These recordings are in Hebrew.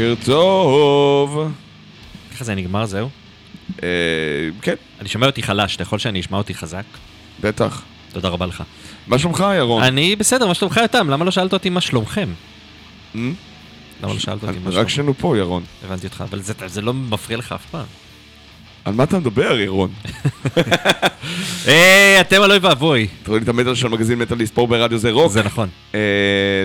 בוקר טוב. ככה זה נגמר, זהו. אה, כן, אני שומע אותי חלש, אתה יכול שאני אשמע אותי חזק? בטח. תודה רבה לך. מה שלומך, ירון? אני בסדר, מה שלומך יותם? למה לא שאלת אותי מה שלומכם? Hmm? למה לא שאלת אותי מה רק שלומכם? שנו פה, ירון. הבנתי אותך, אבל זה- זה לא מפריע לך אף פעם. על מה אתה מדבר, ירון? היי, אתם אלוהי ואבוי. אתה רואה לי את המטר של מגזין מטאליסט פה ברדיו זה רוק. זה נכון. אה,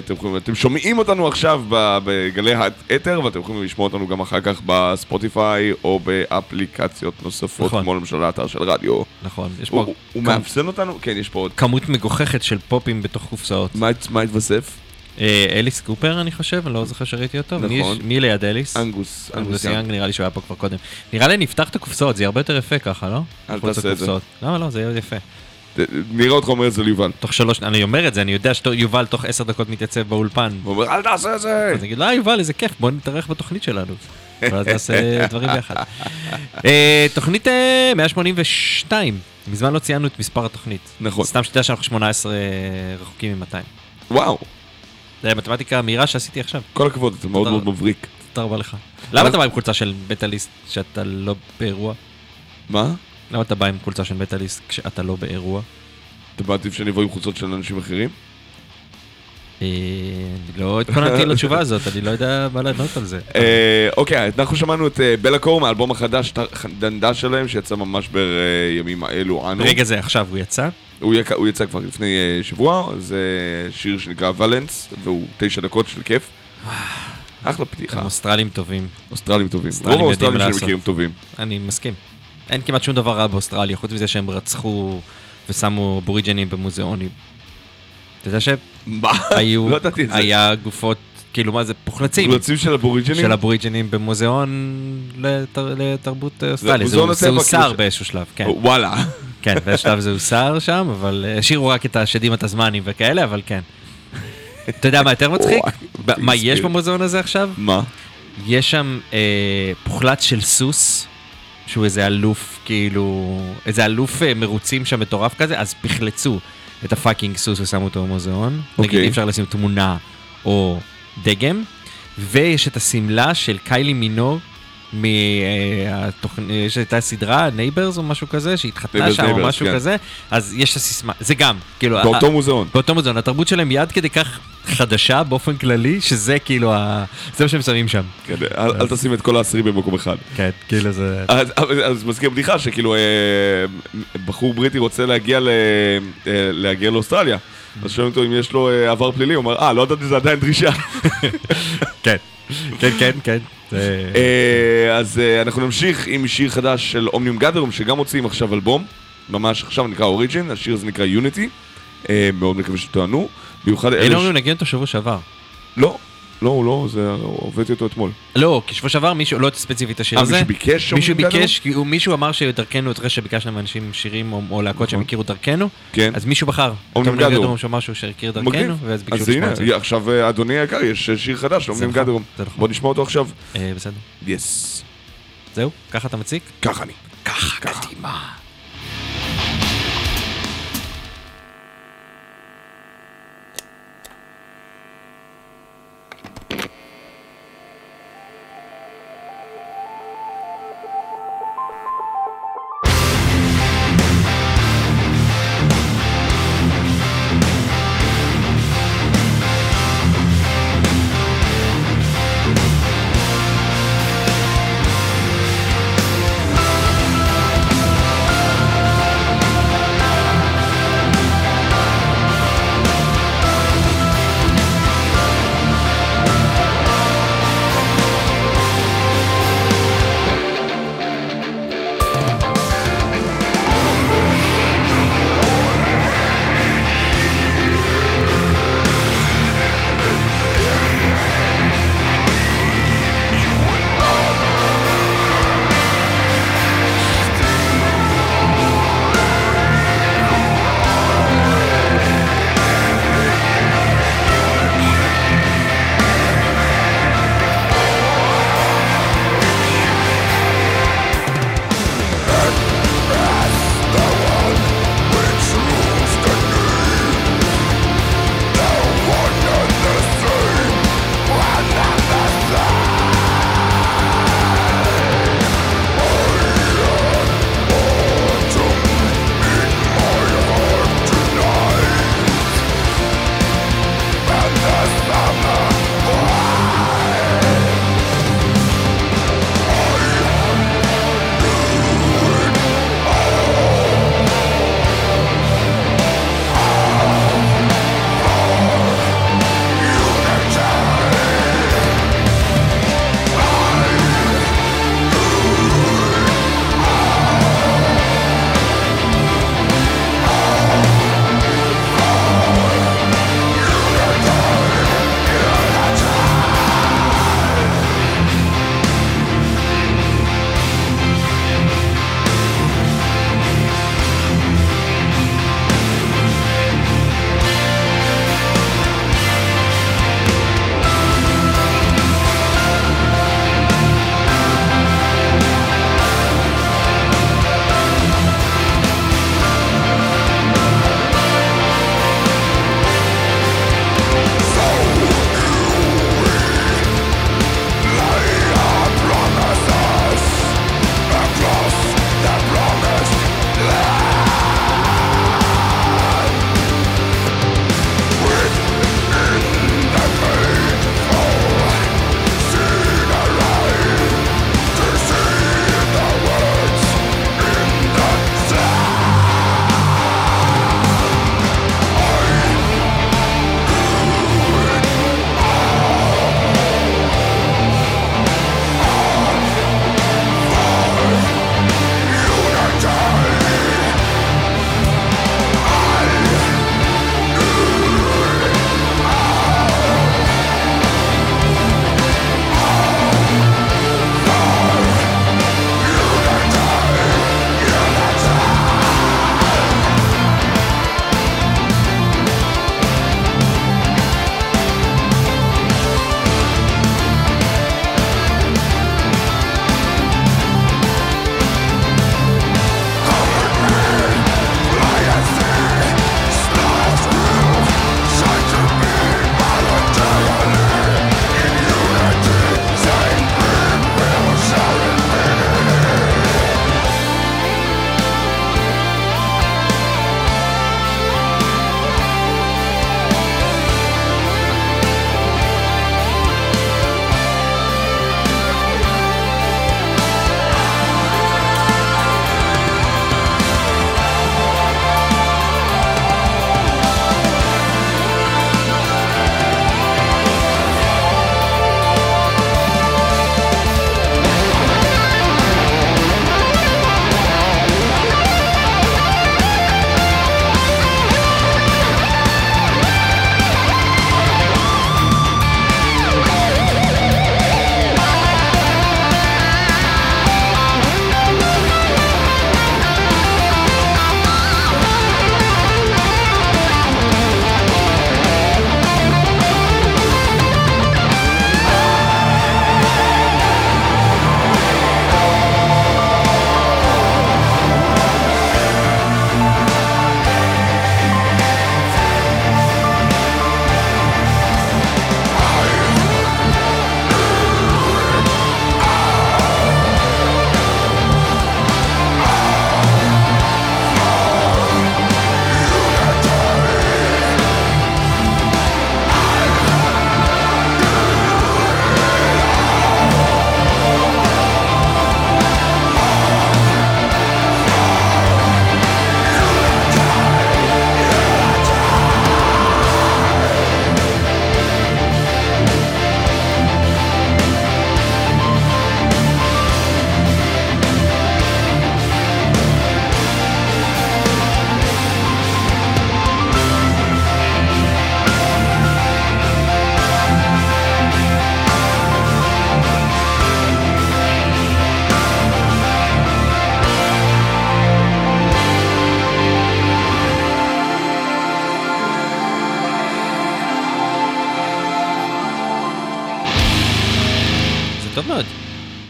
אתם אתם שומעים אותנו עכשיו בגלי האתר, ואתם יכולים לשמוע אותנו גם אחר כך בספוטיפיי או באפליקציות נוספות, נכון. כמו למשל האתר של רדיו. נכון. יש הוא מאפסן אותנו? כן, יש פה עוד. כמות מגוחכת של פופים בתוך קופסאות. מה התווסף? אה, אליס קופר, אני חושב, אני לא זוכר שראיתי אותו. מי נכון. מי ליד אליס? אנגוס. אנגוס יאנג. נראה לי שהוא היה פה כבר קודם. נראה לי נפתח את הקופסאות, זה יהיה הרבה יותר יפה ככה, לא? אל תעשה את זה. למה לא? זה יהיה יפה. נראה אותך אומר את זה ליובל. תוך שלוש, אני אומר את זה, אני יודע שיובל תוך עשר דקות מתייצב באולפן. הוא אומר, אל תעשה את זה! אז אני אגיד, לא, יובל, איזה כיף, בוא נתארח בתוכנית שלנו. ואז נעשה דברים ביחד. אה, תוכנית אה, 182, מזמן לא ציינו את מספר התוכנית. נכון. סתם שתדע שאנחנו 18 רחוקים מ-200. וואו, זה מתמטיקה מהירה שעשיתי עכשיו, כל הכבוד, אתה מאוד. מאוד מבריק. תודה רבה לך. למה אתה בא עם חולצה של מטאליסט כשאתה לא באירוע? מה? למה אתה בא עם חולצה של מטאליסט כשאתה לא באירוע? אתה מעדיף שאני אבוא עם חולצות של אנשים אחרים? אה, אני לא התכוננתי לתשובה הזאת, אני לא יודע מה לענות על זה. אה, אוקיי, אנחנו שמענו את אה, בלה קור מהאלבום החדש, דנדה שלהם, שיצא ממש בימים האלו אנו. ברגע זה עכשיו הוא יצא, הוא יק- הוא יצא כבר לפני אה, שבוע, זה שיר שנקרא ולנס, והוא תשע דקות של כיף. אחלה פתיחה, הם אוסטרלים טובים. אוסטרלים טובים. רוב האוסטרלים שאני לעשות. מכירים טובים. אני מסכים. אין כמעט שום דבר רע באוסטרליה, חוץ מזה שהם רצחו ושמו אבוריג'נים במוזיאונים. אתה יודע? שהיו, לא ידעתי את זה. היה גופות, כאילו מה זה, פוחלצים חולצים של אבוריג'ינים? של אבוריג'נים במוזיאון לתר, לתרבות. זה מוזיאון זה הוסר באיזשהו שלב, כן. וואלה. כן, באיזשהו שלב זה הוסר שם, אבל השאירו רק את השדים התזמנים וכאלה, אבל כן. אתה יודע מה יותר מצחיק? מה יש. במוזיאון הזה עכשיו? מה? יש שם אה, פוחלץ של סוס, שהוא איזה אלוף, כאילו, איזה אלוף אה, מרוצים שם מטורף כזה, אז פחלצו את ה fucking סוס ושמו אותו במוזיאון. נגיד אוקיי. אי אפשר לשים תמונה או דגם, ויש את השמלה של קיילי מינוג. מהתוכנית, יש את הסדרה Neighbors או משהו כזה, שהתחתנה Neighbors, שם או Neighbors, משהו כן. כזה, אז יש את הסיסמה, זה גם, כאילו, באותו מוזיאון. באותו מוזיאון, התרבות שלהם היא עד כדי כך חדשה באופן כללי, שזה כאילו, ה... זה מה שהם שמים שם. כן, אל אל תשים את כל האסירים במקום אחד. כן, כאילו זה... אז, אז מזכיר בדיחה שכאילו אה, בחור בריטי רוצה להגיע, ל, אה, להגיע לאוסטרליה. אז שואלים אותו אם יש לו אה, עבר פלילי, הוא אומר, אה, לא ידעתי שזה עדיין דרישה. כן, כן, כן, כן. זה... אה, אז אה, אנחנו נמשיך עם שיר חדש של אומניום גאדרום, שגם מוציאים עכשיו אלבום, ממש עכשיו נקרא אוריג'ין, השיר הזה נקרא יוניטי. אה, מאוד מקווה שתענו. במיוחד אלה היינו ש... אמורים לנגן אותו שבוע שעבר. לא, לא, הוא לא, זה... הבאתי אותו אתמול. לא, כי שבוע שעבר מישהו, לא ספציפית השיר אה, הזה. מישהו ביקש מישהו? ביקש, כי מישהו אמר שדרכנו, אחרי שביקשנו מאנשים שירים או- או להקות שהם נכון. הכירו דרכנו, כן. אז מישהו בחר. אומניום אומניום גאדרום. שהוא שהכיר. דרכנו, ואז ביקשו אז לשמוע הנה, את זה. עכשיו אה, אדוני היקר, יש אה, שיר חדש, אומניום נכון, גאדרום. זה נכון. בוא נשמע אותו עכשיו. אה, בסדר. יס. זהו? ככה אתה מציג? ככה אני. ככה, קדימה.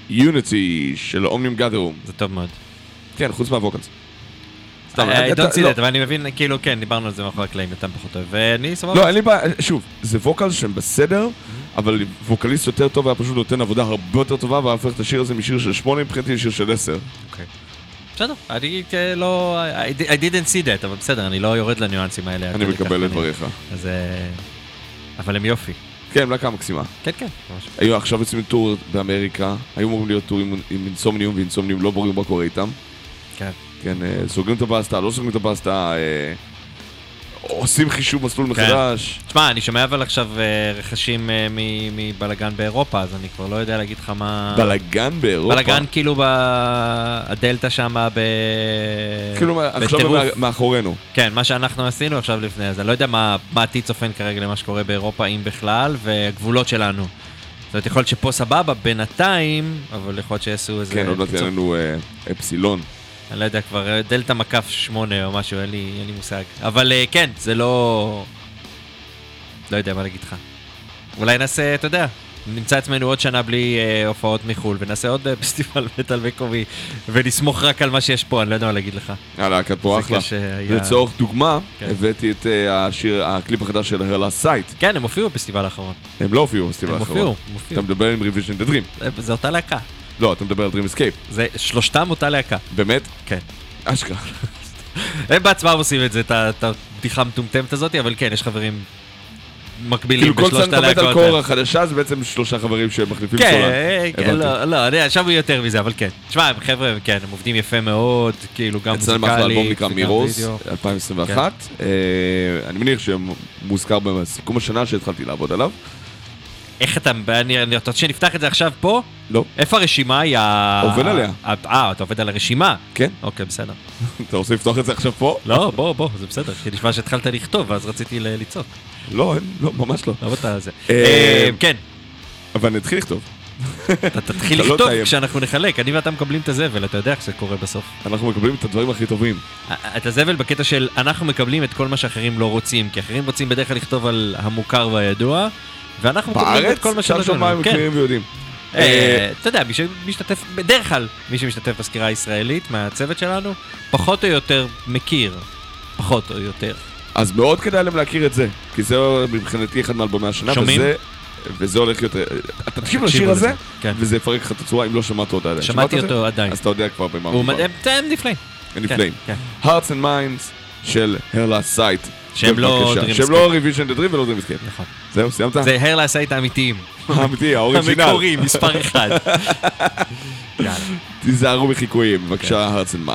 יוניטי של אומניום גאדרום. זה טוב מאוד. כן, חוץ מהווקלס. סתם, I אתה- don't see לא. that, אבל אני מבין, כאילו, כן, דיברנו על זה מאחורי הקלעים, יותר פחות אוהב, ואני סבבה. לא, אין לי בעיה, שוב, זה ווקל שהם בסדר, אבל ווקליסט יותר טוב היה פשוט נותן עבודה הרבה יותר טובה, והיה הופך את השיר הזה משיר של שמונה מבחינתי לשיר של עשר. אוקיי. בסדר, אני אה, לא... I didn't see that, אבל בסדר, אני לא יורד לניואנסים האלה. אני מקבל את אני- דבריך. אז... אה, אבל הם יופי. כן, להקה מקסימה. כן, כן. היו עכשיו יוצאים טור באמריקה, היו אמורים להיות טורים עם אינסומניום, ואינסומניום לא ברור מה קורה איתם. כן. כן, אה, סוגרים את הבסטה, לא סוגרים את הבסטה, אה, עושים חישוב מסלול כן. מחדש. תשמע, אני שומע אבל עכשיו אה, רכשים אה, מ- מבלאגן באירופה, אז אני כבר לא יודע להגיד לך מה... בלאגן באירופה. בלאגן כאילו בדלתא שם ב... כאילו עכשיו מאחורינו. כן, מה שאנחנו עשינו עכשיו לפני, אז אני לא יודע מה העתיד צופן כרגע למה שקורה באירופה, אם בכלל, והגבולות שלנו. זאת אומרת, יכול להיות שפה סבבה בינתיים, אבל יכול להיות שיעשו איזה... כן, עוד מעט. יהיה לנו אה, אפסילון. אני לא יודע, כבר אה, דלתא מקף שמונה או משהו, אין לי, אין לי מושג. אבל אה, כן, זה לא... לא יודע מה להגיד לך. אולי נעשה, אתה יודע, נמצא עצמנו עוד שנה בלי אה, הופעות מחו"ל, ונעשה עוד אה, פסטיבל מטאל מקומי, ונסמוך רק על מה שיש פה, אני לא יודע מה להגיד לך. יאללה, להקת פה אחלה. כשהיה- לצורך דוגמה, כן. הבאתי את אה, השיר, הקליפ החדש של הרלה סייט. כן, הם הופיעו בפסטיבל האחרון. הם לא הופיעו בפסטיבל הם האחרון. הופיעו, הם הופיעו. אתה מדבר עם ריוויז'ן דה דרים. זה אותה להקה. לא, אתה מדבר על דרים אסקייפ. זה שלושתם אותה להקה. באמת? כן. אשכרה. הם בעצמם עושים את זה, את הבדיחה המטומטמת הזאת, אבל כן, יש חברים מקבילים כאילו כל בשלושת צאן קומט על הלהקות. קור. החדשה זה בעצם שלושה חברים שמחליפים כן, סולן. כן, הבנתי. לא, לא, אני- עכשיו הוא יותר מזה, אבל כן. תשמע, הם חבר'ה, כן, הם עובדים יפה מאוד, כאילו גם אצלנו מוזיקלית. אחלה אלבום נקרא מירוס, וידאו. 2021. אה, אני מניח שמוזכר בסיכום השנה שהתחלתי לעבוד עליו. איך אתה, אני- אתה רוצה שנפתח את זה עכשיו פה? לא. איפה הרשימה היא ה... עובד עליה. אה, אתה עובד על הרשימה? כן? אוקיי, בסדר. אתה רוצה לפתוח את זה עכשיו פה? לא, בוא, בוא, זה בסדר, כי נשמע שהתחלת לכתוב, ואז רציתי לצעוק. לא, לא, ממש לא. לא אתה זה. אה, אה, כן, אבל אני אתחיל לכתוב. אתה תתחיל לא לכתוב. כשאנחנו נחלק, אני ואתה מקבלים את הזבל, אתה יודע איך זה קורה בסוף. אנחנו מקבלים את הדברים הכי טובים. את הזבל בקטע של אנחנו מקבלים את כל מה שאחרים לא רוצים, כי אחרים רוצים בדרך כלל לכתוב על המוכר והידוע, ואנחנו מקבלים את בארץ? כל מה לנו. מה כן. מכירים ויודעים. אה, אתה יודע, מי שמשתתף, בדרך כלל מי שמשתתף בסקירה הישראלית מהצוות שלנו, פחות או יותר מכיר. פחות או יותר. אז מאוד כדאי להם להכיר את זה, כי זה מבחינתי אחד מאלבומי השנה, שומעים? וזה, וזה הולך להיות... אתה תקשיב לשיר הזה, כן. וזה יפרק לך את הצורה אם לא שמעת אותו עדיין. שמעתי? אותו עדיין. אז אתה יודע כבר במה הוא. מד- הם- נפלאים. הם נפלאים. כן, Hearts and Minds של Her Last Sight. שהם לא Dream שהם. לא Revision the Dream ולא Dream Escape. נכון. זהו, סיימת? זה Her Last Sight האמיתיים. האמיתי, ה original. המקורי, מספר אחד. תיזהרו מחיקויים, בבקשה, Hearts and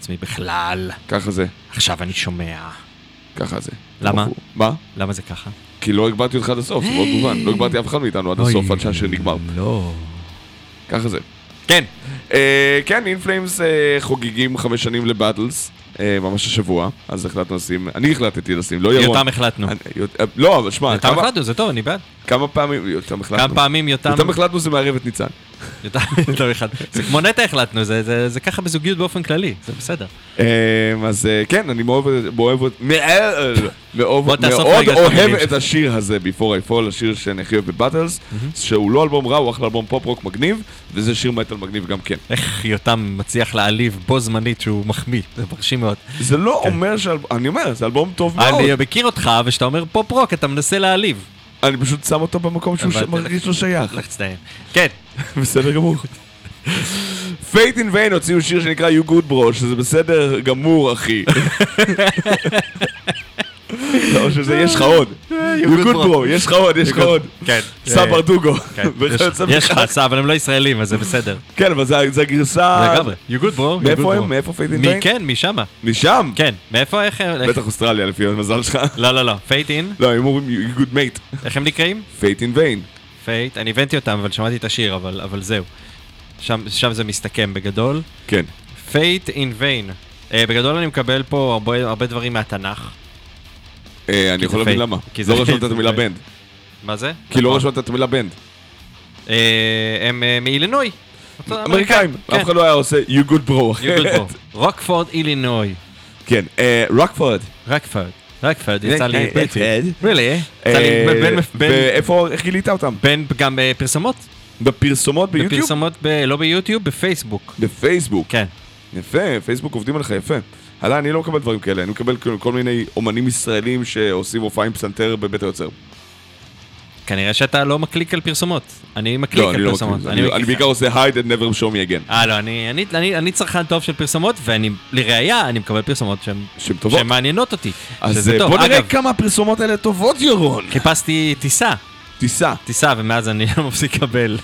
עצמי בכלל. ככה זה, עכשיו אני שומע. ככה זה. למה? מה? למה זה ככה? כי לא הגברתי אותך עד הסוף, זה מאוד מובן. לא הגברתי אף אחד מאיתנו עד הסוף, עד שהשיר נגמר. לא. ככה זה. כן. אה, כן, אינפלאמס חוגגים חמש שנים לבטלס, אה, ממש השבוע, אז החלטנו לשים, אני החלטתי לשים, לא ירון. יותם החלטנו. אה, לא, אבל שמע, יותם החלטנו, זה טוב, אני בעד. כמה פעמים, יותם החלטנו. כמה פעמים יותם... יותם החלטנו זה מערב את ניצן. יותם אחד. זה כמו נטע החלטנו, זה- זה זה ככה בזוגיות באופן כללי, זה בסדר. אה, אז אה, כן, אני מאוד אוהב את השיר הזה, Before I Fall, השיר אוהב ב Battles, שהוא לא אלבום רע, הוא אחלה אלבום פופ רוק מגניב, וזה שיר מטאל מגניב גם כן. איך יותם מצליח להעליב בו זמנית שהוא מחמיא, זה מרשים מאוד. זה לא אומר שאלבום, אני אומר, זה אלבום טוב מאוד. אני מכיר אותך, וכשאתה אומר פופ רוק, אתה מנסה להעליב. אני פשוט שם אותו במקום שהוא ש- מרגיש לא שייך. לך תצטיין. כן. בסדר גמור. Fight in Vain הוציאו שיר שנקרא You Good Bro, שזה בסדר גמור, אחי. לא, שזה יש לך עוד. You Good Bro. יש לך עוד, יש לך עוד. כן. סע ברדוגו. כן. יש לך. הצעה, אבל הם לא ישראלים, אז זה בסדר. כן, אבל זה- זה הגרסה... לגמרי. You good bro. מאיפה הם? מאיפה Fight in מי Vain? כן, משמה. משם? כן. מאיפה, איך... איך- בטח אוסטרליה לפי המזל שלך. לא, לא, לא. Fight in. לא, הם אומרים You Good Mate. איך הם נקראים? Fight in Vain. Fight. אני הבנתי אותם, אבל שמעתי את השיר, אבל אבל זהו. שם שם זה מסתכם בגדול. כן. Fight in Vain. בגדול אני מקבל פה הרבה- הרבה דברים מהתנ"ך. אה, אני יכול להבין. למה. כי זה לא רשמת את. המילה band. מה זה? כי לא נכון. רשמת את המילה band. אה, הם אה, מאילינוי. אמריקאים. כן. אף אחד לא היה עושה You Good Bro. You good bro. רוקפורד אילינוי. כן. אה, רוקפורד. רקפורד. רקפורד, יצא לי אה, פריטי. אה, really? אה, ואיפה, איך גילית אותם? בין גם בפרסומות. בפרסומות ביוטיוב? בפרסומות, לא ביוטיוב, בפייסבוק. בפייסבוק. כן. יפה, פייסבוק עובדים עליך יפה. הלאה, אני לא מקבל דברים כאלה, אני מקבל כל מיני אומנים ישראלים שעושים הופעה עם פסנתר בבית היוצר. כנראה שאתה לא מקליק על פרסומות. אני מקליק לא, אני על לא פרסומות. מקבל. אני- אני מקליק- בעיקר עושה hide and never show me again. אה, לא, אני, אני, אני, אני צרכן טוב של פרסומות, ואני, לראיה, אני מקבל פרסומות שהן מעניינות אותי. אז אה, טוב. בוא נראה אגב, כמה הפרסומות האלה טובות, ירון. חיפשתי טיסה, תיסע. טיסה, ומאז אני לא מפסיק לקבל,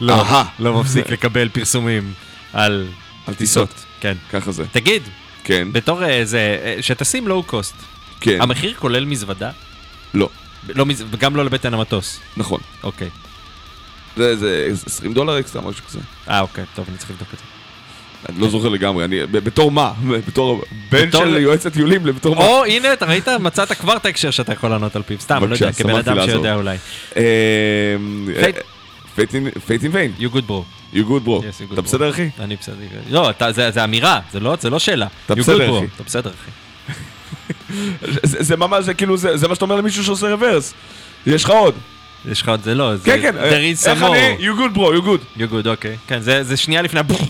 לא. לא מפסיק לקבל פרסומים על על טיסות. כן. ככה זה. תגיד, כן, בתור איזה, שטסים לואו קוסט, כן. המחיר כולל מזוודה? לא, לא, וגם לא לבטן המטוס. נכון. אוקיי. זה זה 20 דולר אקסטרה, משהו כזה. אה, אוקיי, טוב, אני צריך לבדוק את זה. אני לא זוכר לגמרי, אני... בתור מה? בתור בן של יועצת טיולים, בתור מה? או, הנה, אתה ראית? מצאת כבר את ההקשר שאתה יכול לענות על פיו. סתם, לא יודע, כבן אדם. שיודע אולי. Fight in Vain. You good bro. You good bro. אתה. בסדר אחי? אני בסדר. לא, זה אמירה, זה לא לא שאלה. אתה בסדר. אחי. אתה בסדר, אחי. זה ממש, זה כאילו, זה מה שאתה אומר למישהו שעושה רוורס. יש לך עוד. יש לך עוד זה לא, זה... כן, כן. there is some more. You good bro, you good. You good, אוקיי. כן, זה שנייה לפני הבום.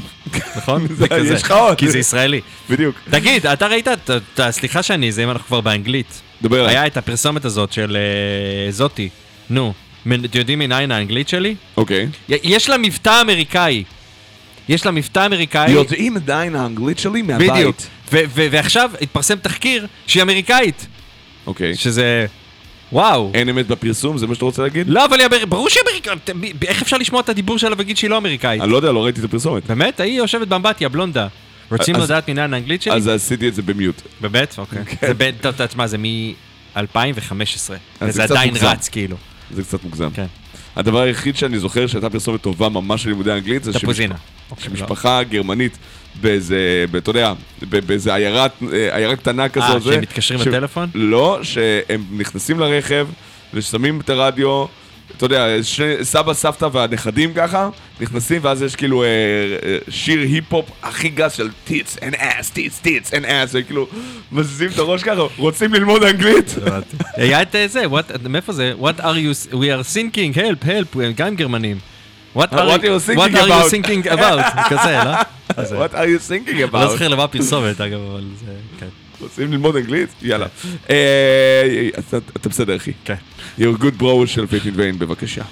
נכון? זה- זה כזה. יש לך עוד. כי זה ישראלי. בדיוק. תגיד, אתה ראית, ת- ת- סליחה שאני, זה אם אנחנו כבר באנגלית. דבר. היה את הפרסומת הזאת של אה, זאתי. נו, אתם יודעים מניין האנגלית שלי? אוקיי. יש לה מבטא אמריקאי. יש לה מבטא אמריקאי. יודעים עדיין האנגלית שלי מהבית. בדיוק. ו- ו- ועכשיו התפרסם תחקיר שהיא אמריקאית. אוקיי. שזה... וואו. אין אמת בפרסום, זה מה שאתה רוצה להגיד? לא, אבל היא אמר... ברור שהיא אמריקאית. ב- איך אפשר לשמוע את הדיבור שלה ולהגיד שהיא לא אמריקאית? אני לא יודע, לא ראיתי את הפרסומת. באמת? היא יושבת באמבטיה, בלונדה. רוצים אז- לדעת מניין האנגלית שלי? אז עשיתי את זה במיוט. באמת? אוקיי. כן. זה בין... טוב, תשמע, זה מ-2015. אז וזה זה עדיין מוגזם. רץ, כאילו. זה קצת מוגזם. כן. הדבר היחיד שאני זוכר שהייתה פרסומת טובה ממש של לימודי אנגלית זה אוקיי, שמשפחה גרמנית באיזה, אתה יודע, באיזה עיירה אה, עיירה קטנה כזו. אה, שהם מתקשרים לטלפון? לא, שהם נכנסים לרכב ושמים את הרדיו. אתה יודע, שני, סבא, סבתא והנכדים ככה, נכנסים ואז יש כאילו אה, אה, שיר היפ-הופ הכי גס של tits and ass, tits, tits and ass, וכאילו מזיזים את הראש ככה, רוצים ללמוד אנגלית? היה את אה, זה, what- מאיפה זה? What are you... We are sinking, help, help, גם גרמנים. What are you sinking about? כזה, לא? אז, אה, What are you sinking לא about? זוכר למה הפרסומת, אגב, אבל זה... כן. רוצים ללמוד אנגלית? יאללה. אה, אתה- בסדר, אחי. כן. Your good bro של פייטין ויין, בבקשה.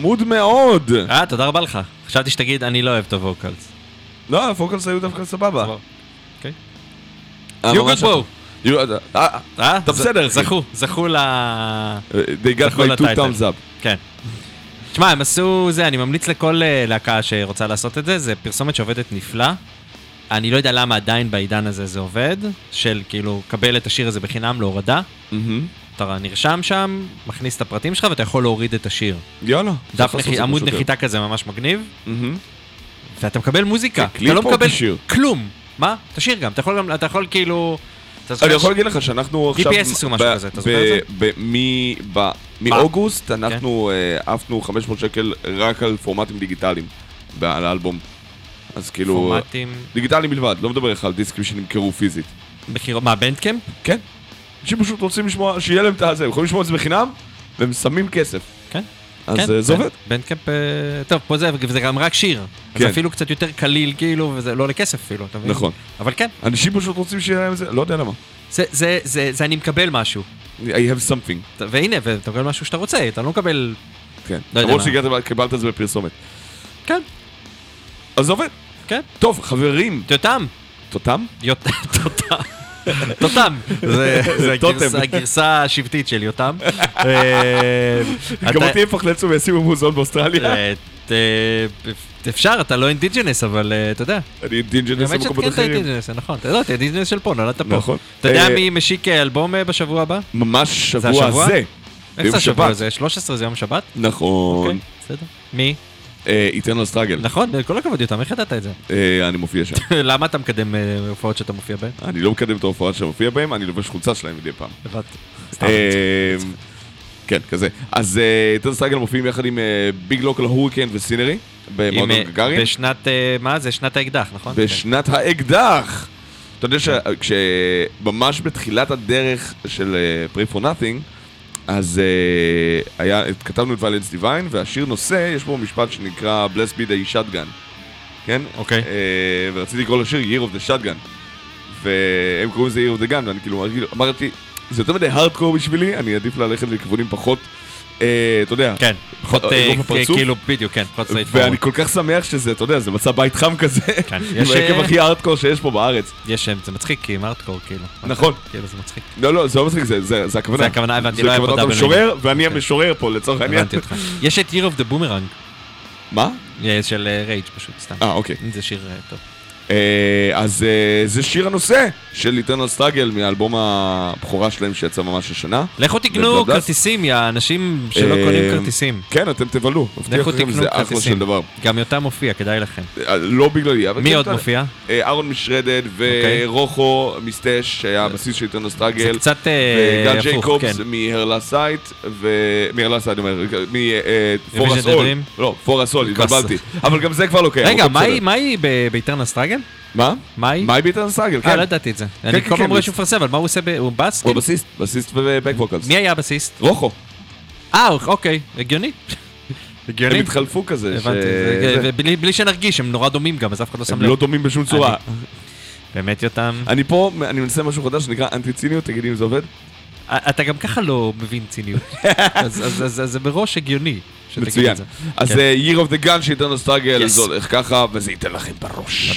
חמוד מאוד. אה, תודה רבה לך. חשבתי שתגיד, אני לא אוהב את הווקלס. לא, הפוקלס היו דווקא סבבה. אוקיי. אה, You good bro. You- אה, אה? אתה בסדר. זכו, זכו ל... They got my two thumbs up. כן. תשמע, הם עשו זה, אני ממליץ לכל להקה שרוצה לעשות את זה, זה פרסומת שעובדת נפלא. אני לא יודע למה עדיין בעידן הזה זה עובד, של כאילו, קבל את השיר הזה בחינם להורדה. אתה נרשם שם, מכניס את הפרטים שלך ואתה יכול להוריד את השיר. יאללה. דף זה עמוד נחיתה כזה ממש מגניב. ואתה מקבל מוזיקה. זה אתה לא מקבל? כלום. מה? תשאיר גם, אתה יכול גם, אתה יכול כאילו... אתה אני יכול ש- להגיד לך שאנחנו עכשיו... DPS עשו משהו כזה, אתה זוכר את ב- מאוגוסט אנחנו אה, עפנו 500 שקל רק על פורמטים דיגיטליים על האלבום. אז כאילו... פורמטים, דיגיטליים בלבד, לא מדבר לך על דיסקים שנמכרו פיזית. מה, בנדקאמפ? כן. אנשים פשוט רוצים לשמוע, שיהיה להם את הזה, הם יכולים לשמוע את זה בחינם, והם שמים כסף. כן. אז כן, אה, זה עובד. בנדקאמפ, אה, טוב, פה זה, וזה גם רק שיר. כן. זה אפילו קצת יותר קליל, כאילו, וזה לא עולה כסף אפילו, אתה מבין? נכון. אבל כן, אנשים פשוט רוצים שיהיה להם זה, לא יודע למה. זה, זה, זה, זה אני מקבל משהו. I have something. והנה, ואתה מקבל משהו שאתה רוצה, אתה לא מקבל... כן. לא יודע למרות. שקיבלת את זה בפרסומת. כן, אז זה עובד. כן. טוב, חברים. טוטם. טוטם? טוטם. טוטם. זה. הגרסה- השבטית של יותם. אה, גם אותי יפחלצו וישימו מוזיאון באוסטרליה. אה, ת- אפשר, אתה לא indigenous, אבל אה, אתה יודע. אני indigenous במקומות שכן אתה אחרים. indigenous, נכון. אתה לא, אתה indigenous של פה, נולדת פה. נכון. אתה יודע אה, מי משיק אה, אלבום אה, בשבוע הבא? ממש שבוע? זה. איך זה השבוע. הזה? 13 זה יום שבת? נכון. אוקיי, בסדר. מי? Eternal Struggle. נכון, כל הכבוד יותם, איך ידעת את זה? אה, אני מופיע שם. למה אתה מקדם אה, הופעות שאתה מופיע בהן? אני לא מקדם את ההופעות שאני מופיע בהם, אני לובש חולצה שלהם מדי פעם. הבנתי. אה, כן, כזה. אז Eternal Struggle מופיעים יחד עם Big Local Hurricane וסינרי, במועדון אה, גגארין. בשנת, אה, מה זה? שנת האקדח, נכון? בשנת האקדח. אתה יודע שכשממש בתחילת הדרך של Pray for Nothing, אז אה, היה, כתבנו את Violence Divine, והשיר נושא, יש בו משפט שנקרא Bless be the shotgun, כן? אוקיי. אה, ורציתי לקרוא לשיר Year of the Shotgun. והם קוראים לזה Year of the Gun, ואני כאילו אמרתי- זה יותר מדי הארדקור בשבילי, אני עדיף ללכת לכיוונים פחות, אתה יודע, כן, פחות אה, אה. כאילו, בדיוק, כן, פחות סטרייט ואני כל כך שמח שזה, אתה יודע, זה מצא בית חם כזה, כן, יש, אה, הכי הארדקור שיש פה בארץ. יש שם, זה מצחיק, כי הם הארדקור, כאילו. נכון. כאילו, זה מצחיק. לא, לא, זה לא מצחיק, זה- הכוונה. זה הכוונה, הבנתי, לא היה פה דאבל המשורר, ואני אוקיי. המשורר פה לצורך העניין. הבנתי אותך. יש את Year of the Boomerang, מה? אה, של רייג' פשוט, סתם. אה, אוקיי. זה שיר אה, טוב. אה, אז אה, זה שיר הנושא של איטרנל סטראגל מהאלבום הבכורה שלהם שיצא ממש השנה. לכו תקנו. כרטיסים, יא אנשים שלא אה, קונים כרטיסים. כן, אתם תבלו. מבטיח לכו לכם, זה אחלה של. דבר. גם יותם מופיע, כדאי לכם. לא בגללי, אבל... מי כן, עוד מופיע? אה, אהרון משרדד אוקיי. ורוחו מסטש, שהיה הבסיס של איטרנל סטראגל. זה קצת אה, וגל הפוך, ג'ייקובס כן. מהרלה סייט, ומהרלה סייט, אני אומר, Revision מפורס the אול. Dream? לא, פורס אול, כוס. התבלבלתי. אבל גם זה כבר לא קיים. רגע, אוקיי, מה. היא- באיטרנל סטראגל? מה? מה היא באיטרנל סטראגל, אה, כן. לא ידעתי את זה. אני כן, כל כן, פעם רואה בס- שהוא מפרסם, אבל מה הוא עושה? הוא בס? הוא? בסיסט, בסיסט ובק ווקלס. מי היה הבסיסט? רוחו. אה, אוקיי, הגיוני. הגיוני. הם התחלפו כזה. הבנתי, ובלי בלי שנרגיש, הם נורא דומים גם, אז אף אחד לא שם הם לב. לא דומים בשום צורה. באמת יותם. אני פה, אני מנסה משהו חדש שנקרא אנטי ציניות, תגידי אם זה עובד. אתה גם ככה לא מבין ציניות. אז- זה מראש הגיוני. מצוין. אז כן. אה, Year of the Gun איטרנל סטראגל, Yes. זה הולך ככה, וזה ייתן לכם בראש.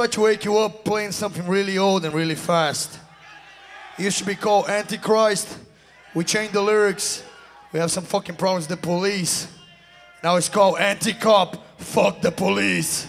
Tried to wake you up playing something really old and really fast. It used to be called Antichrist. We changed the lyrics. We have some fucking problems with the police. Now it's called Anti-Cop. Fuck the police.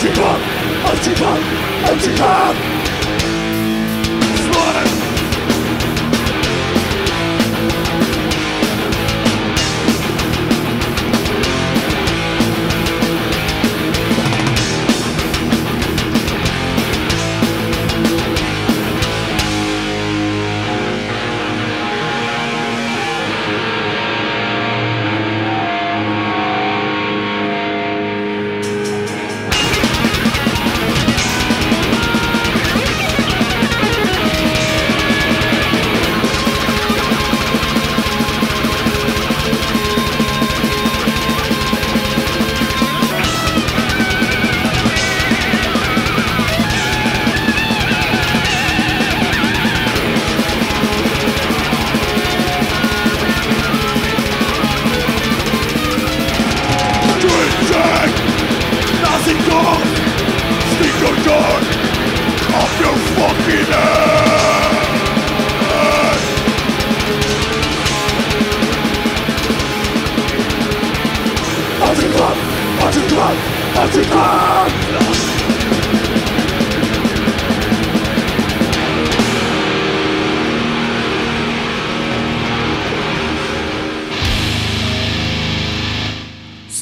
Antifa! Antifa! Antifa!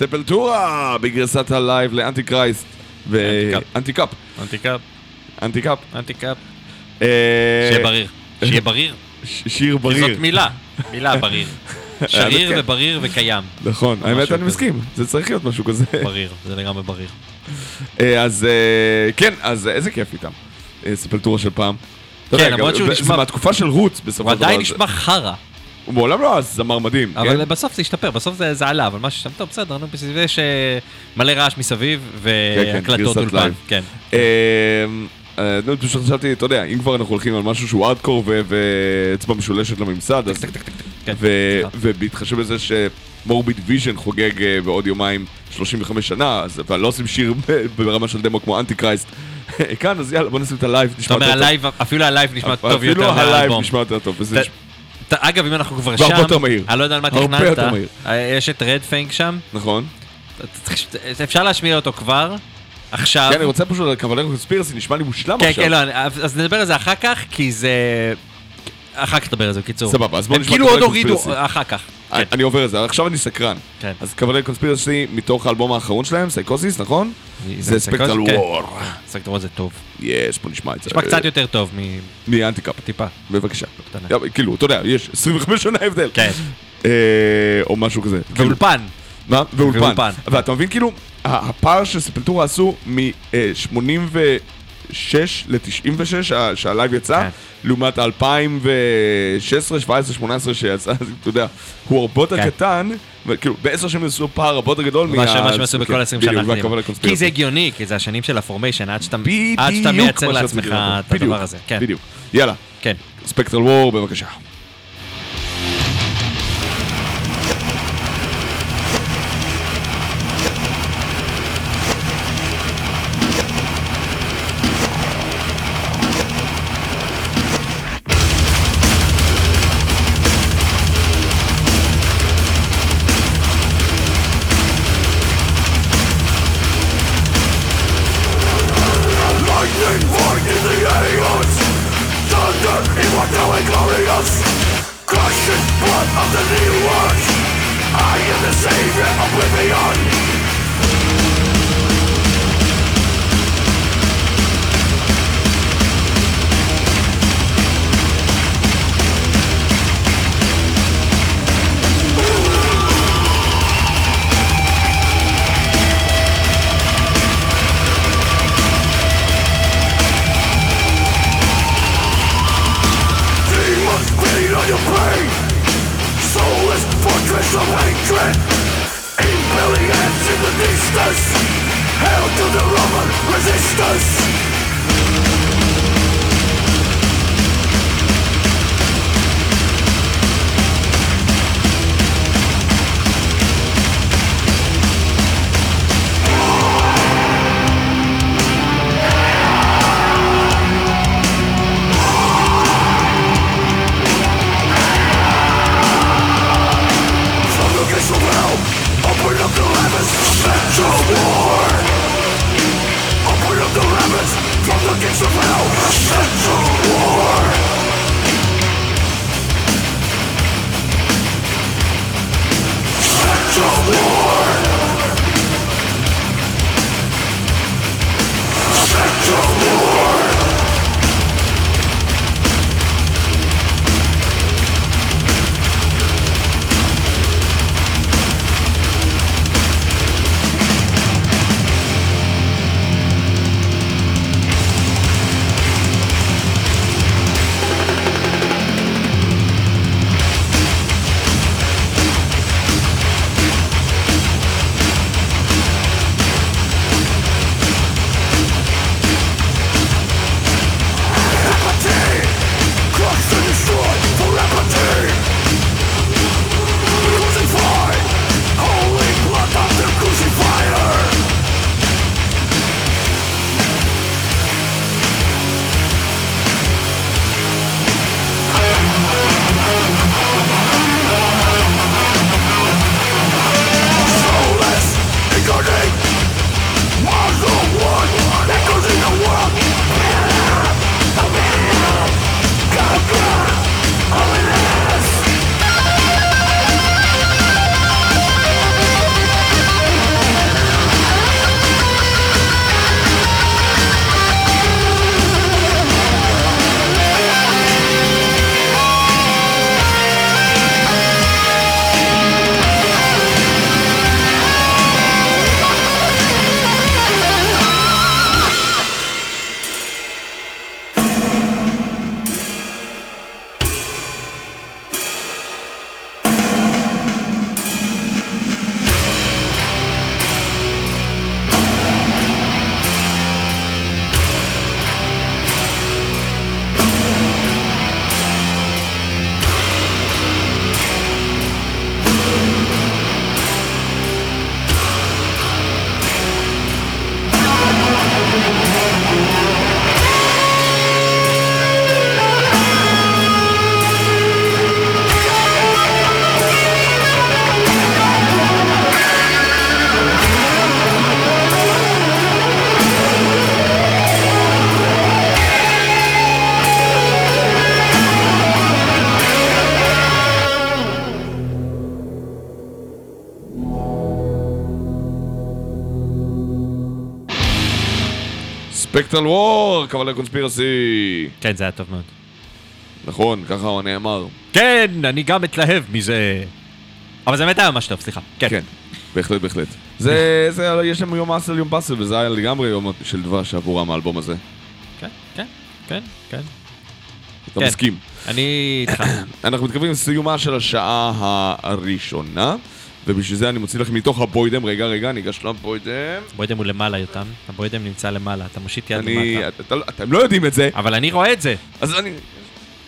Sepultura בגרסת הלייב ל-Antichrist. ואנטי קאפ. אנטי קאפ, אנטי קאפ. אנטי קאפ. אה, שיהיה בריר. שיהיה בריר. שיר בריר. זאת מילה. מילה בריר. שריר כן. ובריר וקיים. נכון, האמת אני. מסכים, זה צריך להיות משהו כזה. בריר, זה לגמרי בריר. אה, אז אה, כן, אז אה, איזה כיף איתם. אה, Sepultura של פעם. כן, למרות שהוא נשמע- זה מהתקופה של Roots בסופו הוא של דבר. עדיין זה- נשמע חרא. הוא מעולם לא היה זמר מדהים, כן? אבל בסוף זה השתפר, בסוף זה זה עלה, אבל משהו שם, טוב, בסדר, נו, יש אה, מלא רעש מסביב, כן, והקלטות גרסת אולפן. לייב. כן. אה, אה, נו, פשוט חשבתי, אתה יודע, אם כבר אנחנו הולכים על משהו שהוא הארדקור ואצבע משולשת לממסד, אז... כן. ובהתחשב בזה ש-Morbid Visions חוגג אה, בעוד יומיים 35 שנה, אז אבל לא עושים שיר ברמה של דמו כמו Antichrist. כאן, אז יאללה, בוא נשים את הלייב, אתה נשמע אומר, יותר טוב. הלייב, אפילו הלייב נשמע טוב יותר אפילו הלייב מהאלבום. נשמע יותר טוב. וזה אתה- אתה- אגב, אם אנחנו כבר והרבה שם, יותר מהיר. אני לא יודע על מה הרבה תכננת, יותר מהיר. אה, יש את רד פיינק שם, נכון. צריך- אפשר להשמיע אותו כבר, עכשיו. כן, אני רוצה פשוט Cavalera Conspiracy, נשמע לי מושלם כן, עכשיו. כן, לא, אני- אז נדבר על זה אחר כך, כי זה... אחר כך נדבר על זה, בקיצור. סבבה, אז בוא הם נשמע כאילו Cavalera עוד הורידו, Conspiracy. אחר כך. אני- אני עובר את זה, עכשיו אני סקרן. כן. אז Cavalera Conspiracy מתוך האלבום האחרון שלהם, Psychosis, נכון? זה Spectral כן. War. סקטור זה טוב. יש, בוא נשמע את זה. נשמע קצת יותר טוב מ- מ-Anticop. טיפה. בבקשה. כאילו, אתה יודע, יש 25 שנה הבדל. כן. אה, או משהו כזה. כאילו, ואולפן. מה? ואולפן. ואתה מבין, כאילו, הפער ש-Sepultura עשו מ-86 ל-96, שהלייב יצא, כן. לעומת 2016, 17, 18 שיצא, אז אתה יודע, הוא הרבה יותר כן. קטן, וכאילו, בעשר שנים עשו פער הרבה יותר גדול מה שהם עשו כן, בכל 20 בדיוק, שנה האחרונים. כי זה הגיוני, כי זה השנים של ה-formation, עד שאתה מייצר לעצמך. את הדבר הזה. כן, בדיוק. יאללה, כן. ספקטרל וור, בבקשה. ספקטרל וור, קבלה קונספירסי. כן, זה היה טוב מאוד. נכון, ככה הוא נאמר. כן, אני גם מתלהב מזה. אבל זה באמת היה ממש טוב, סליחה. כן. כן, בהחלט, בהחלט. זה, זה, יש להם יום אסל, יום באסל, וזה היה לגמרי יום של דבש עבורם האלבום הזה. כן, כן, כן, כן. אתה כן. מסכים. אני איתך. אנחנו מתקרבים לסיומה של השעה הראשונה, ובשביל זה אני מוציא לכם מתוך הבוידם, רגע, רגע, ניגש לבוידם. הבוידם הוא למעלה, יותם. הבוידם נמצא למעלה, אתה מושיט יד אני, למטה. אתה, אתם לא יודעים את זה, אבל אני רואה את זה. אז אני...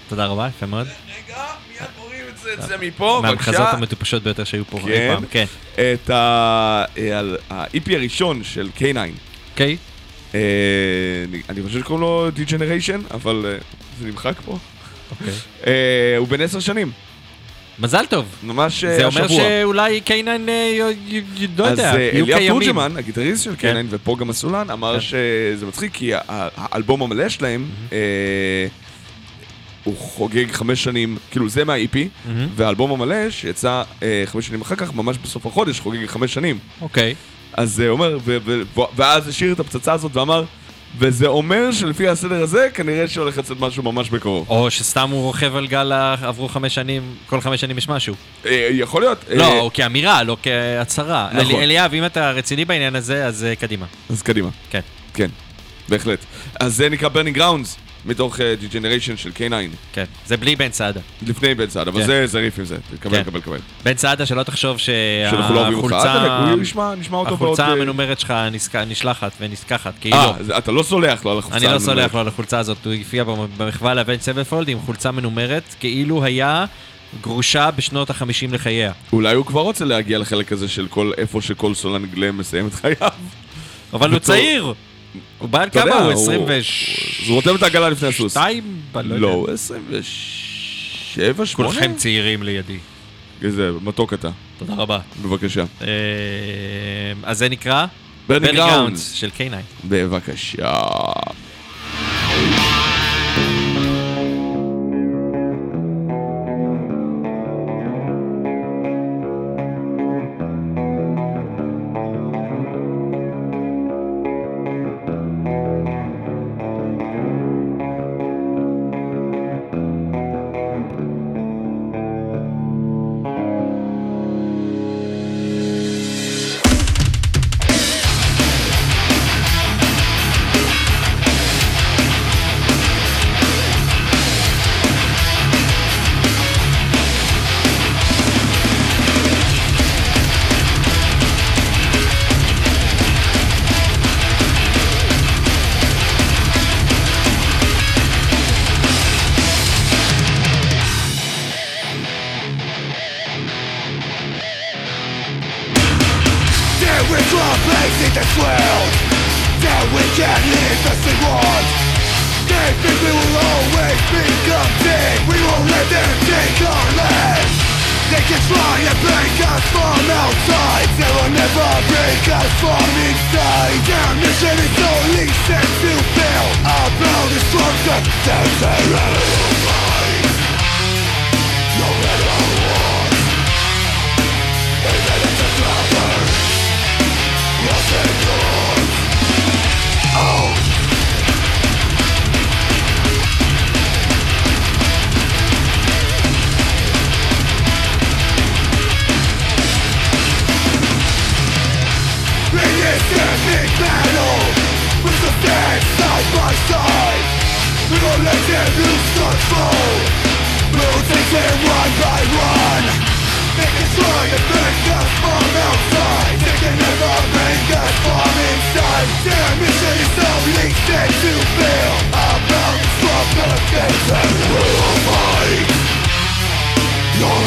תודה רבה, יפה מאוד. רגע, מיד רואים את זה, את זה מפה, מהמחזות בבקשה. המטופשות ביותר שהיו פה אי כן. פעם. כן. את ה-EP הראשון של K9. אוקיי. אה, אני- אני חושב שקוראים לו Degeneration, אבל אה, זה נמחק פה. אוקיי. אה, הוא בן עשר שנים, מזל טוב. ממש אה, זה אומר השבוע. שאולי קיינן, אה, לא אז יודע, אה, יהיו אליה קיימים. תורג'מן, הגיטריסט של כן. K9 ופה גם הסולן, אמר כן. שזה מצחיק כי האלבום המלא שלהם, הוא חוגג חמש שנים, כאילו זה מה-EP. והאלבום המלא שיצא אה, חמש שנים אחר כך, ממש בסוף החודש, חוגג חמש שנים. אוקיי. אז זה אומר, ואז השאיר את הפצצה הזאת ואמר, וזה אומר שלפי הסדר הזה, כנראה שהולך לצאת משהו ממש בקרוב. או שסתם הוא רוכב על גל, עברו חמש שנים, כל חמש שנים יש משהו. אה, יכול להיות. אה, לא, או כאמירה, לא כהצהרה. נכון. אלי- אליאב, אם אתה רציני בעניין הזה, אז אה, קדימה. אז קדימה. כן. כן, בהחלט. אז זה נקרא Burning Grounds, מתוך אה, Degeneration של K9. כן. זה בלי בן סעדה. לפני בן סעד, אבל כן. זה זה ריף עם זה. תקבל, כן. תקבל, תקבל. בן סעדה, שלא תחשוב לא שהחולצה... החולצה אה, המנומרת שלך נסלחת ונשכחת, כאילו. אה, אתה לא סולח לו על החולצה. אני לא המנומרת. סולח לו על החולצה הזאת, הוא הופיע במחווה ל-Avenged Sevenfold עם חולצה מנומרת, כאילו היה גרושה בשנות החמישים לחייה. אולי הוא כבר רוצה להגיע לחלק הזה של כל איפה שכל סולן גלאם מסיים את חייו. אבל הוא צעיר! הוא בא על אתה יודע, כמה? הוא הוא- 22? אז הוא רותם את העגלה לפני הסוס. לא לא. הוא 27, 8? כולכם צעירים לידי. איזה מתוק אתה, תודה רבה. בבקשה. אה, אז זה נקרא? Burning Grounds. של K9. בבקשה. Set down Demolition you search for Mutates and by They destroy the things from outside from inside Their mission is only will You're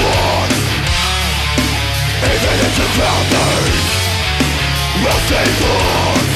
one Even if the found will stay born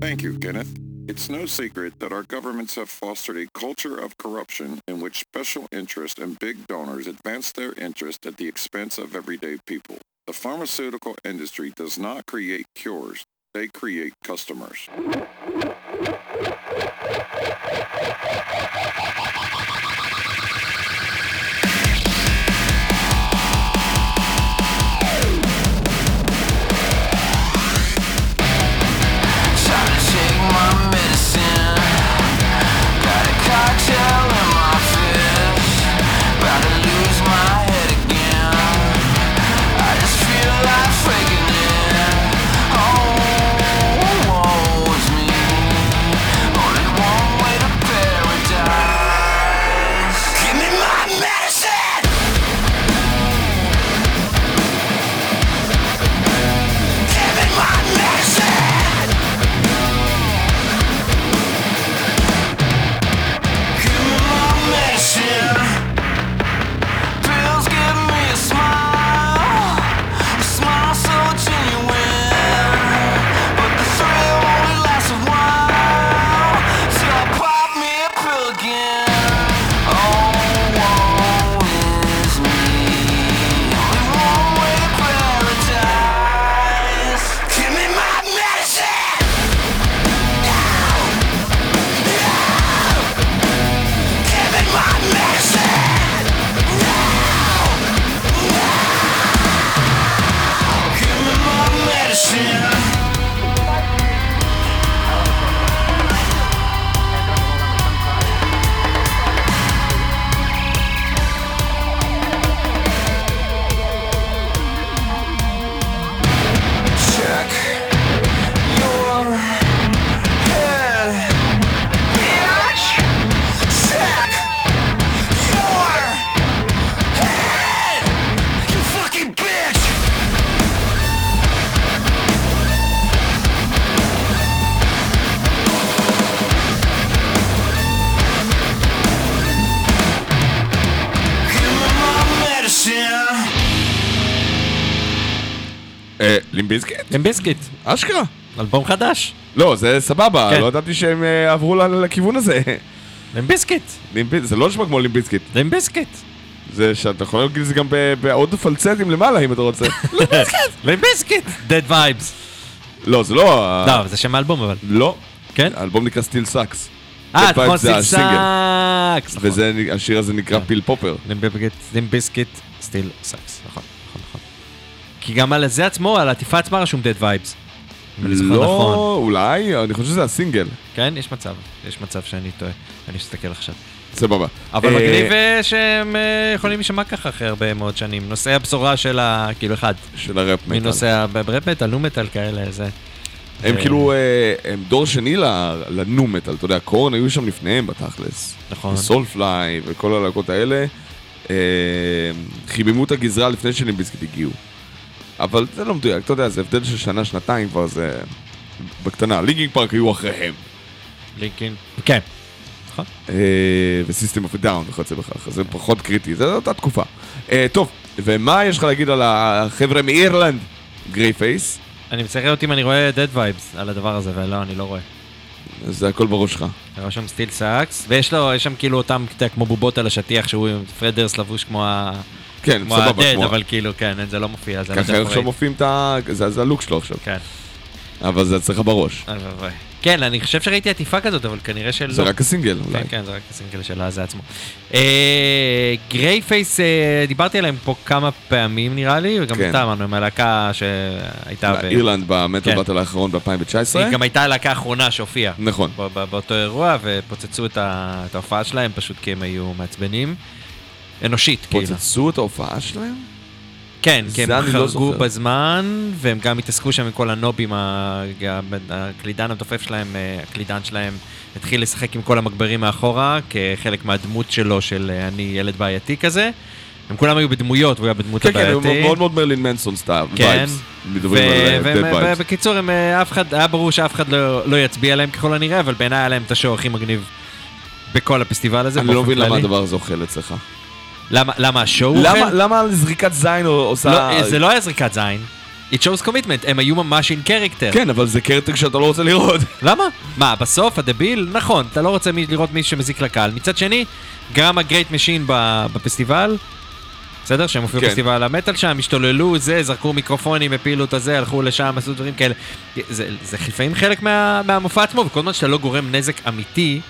Thank you, Kenneth. It's no secret that our governments have fostered a culture of corruption in which special interests and big donors advance their interests at the expense of everyday people. The pharmaceutical industry does not create cures, they create customers. אה, Limp Bizkit? Limp Bizkit, אשכרה. אלבום חדש. לא, זה סבבה, כן. לא ידעתי שהם אה, עברו ל- לכיוון הזה. Limp Bizkit, Limp Biz- זה לא נשמע כמו Limp Bizkit. Limp Bizkit. זה שאתה יכול להגיד את זה גם ב- בעוד פלצטים למעלה אם אתה רוצה. Limp Bizkit. Dad Vibes. לא, זה לא... ה- לא, זה שם האלבום אבל. לא. כן? האלבום נקרא Still Sucks. אה, Dad Vibes נכון, זה הסינגל. Still Sucks. נכון. והשיר הזה נקרא Pill Popper. Limp Bizkit, Still Sucks. נכון. כי גם על זה עצמו, על העטיפה עצמה רשום Dad Vibes. זוכר נכון. לא, אולי, אני חושב שזה הסינגל. כן, יש מצב. יש מצב שאני טועה. אני אסתכל עכשיו. סבבה. אבל אה, מגניב אה, שהם אה, יכולים להישמע ככה אחרי הרבה מאוד שנים. נושאי הבשורה של ה... כאילו אחד. של הראפ מטאל. מנושא הראפ מטאל, נו מטאל כאלה, זה. הם כאילו, הם דור שני לנו מטאל, אתה יודע, Korn היו שם לפניהם בתכלס. נכון. Soulfly וכל הלהקות האלה, חיממו את הגזרה לפני שלימביסקט הגיעו. אבל זה לא מדויק, אתה יודע, זה הבדל של שנה, שנתיים כבר, זה בקטנה. לינקינג פארק היו אחריהם. לינקין. כן. נכון. אה, וסיסטם אוף דאון וכיוצא בכך, זה פחות קריטי, זה אותה תקופה. אה, טוב, ומה יש לך להגיד על החבר'ה מאירלנד? גריי פייס? אני מצטער אותי אם אני רואה Dead Vibes על הדבר הזה, ולא, אני לא רואה. זה הכל בראש שלך. רשום סטיל סאקס, ויש לו, יש שם כאילו אותם, אתה יודע, כמו בובות על השטיח, שהוא עם פרדרס לבוש כמו ה... כן, סבבה, כמו... אבל כאילו, כן, זה לא מופיע, זה לא ככה עכשיו. מופיעים את ה... זה הלוק שלו עכשיו. כן. אבל זה אצלך בראש. כן, אני חושב שראיתי עטיפה כזאת, אבל כנראה שלא. זה רק הסינגל, אולי. כן, כן, זה רק הסינגל של הזה עצמו. אה, גריי פייס, אה, דיברתי עליהם פה כמה פעמים נראה לי, וגם כן. אתה אמרנו, הם הלהקה שהייתה... אירלנד במטל כן. באטל האחרון ב-2019. היא גם הייתה הלהקה האחרונה שהופיעה. נכון. באותו אירוע, ופוצצו את ההופעה שלהם, פשוט כי הם היו מעצבנים. אנושית, כאילו. פוצצו את ההופעה שלהם? כן, כי הם לא חרגו זוכר. בזמן, והם גם התעסקו שם עם כל הנובים, הקלידן התופף שלהם, אה, הקלידן שלהם התחיל לשחק עם כל המגברים מאחורה, כחלק מהדמות שלו של אה, אני ילד בעייתי כזה. הם כולם היו בדמויות, והוא היה בדמות כן, כן, הם הבעייתי. מאוד מאוד Marilyn Manson style, כן. Vibes. מדברים על dead vibes. אה, אף אחד, היה ברור שאף אחד לא, לא יצביע להם ככל הנראה, אבל בעיניי היה להם את ה show הכי מגניב בכל הפסטיבל הזה. אני לא מבין למה. הדבר הזה אוכל אצלך. למה, למה ה show למה- אוכל? למה זריקת זין עושה... לא, זה לא היה זריקת זין. it shows commitment, הם היו ממש in character. כן, אבל זה character שאתה לא רוצה לראות. למה? מה, בסוף הדביל? נכון, אתה לא רוצה מי- לראות מישהו שמזיק לקהל. מצד שני, גם ה Great Machine בפסטיבל, בסדר? שהם הופיעו כן. בפסטיבל המטאל שם, השתוללו, זה, זרקו מיקרופונים, הפילו את הזה, הלכו לשם, עשו דברים כאלה. זה, זה לפעמים חלק מה, מהמופע עצמו, וכל זמן שאתה לא גורם נזק אמיתי,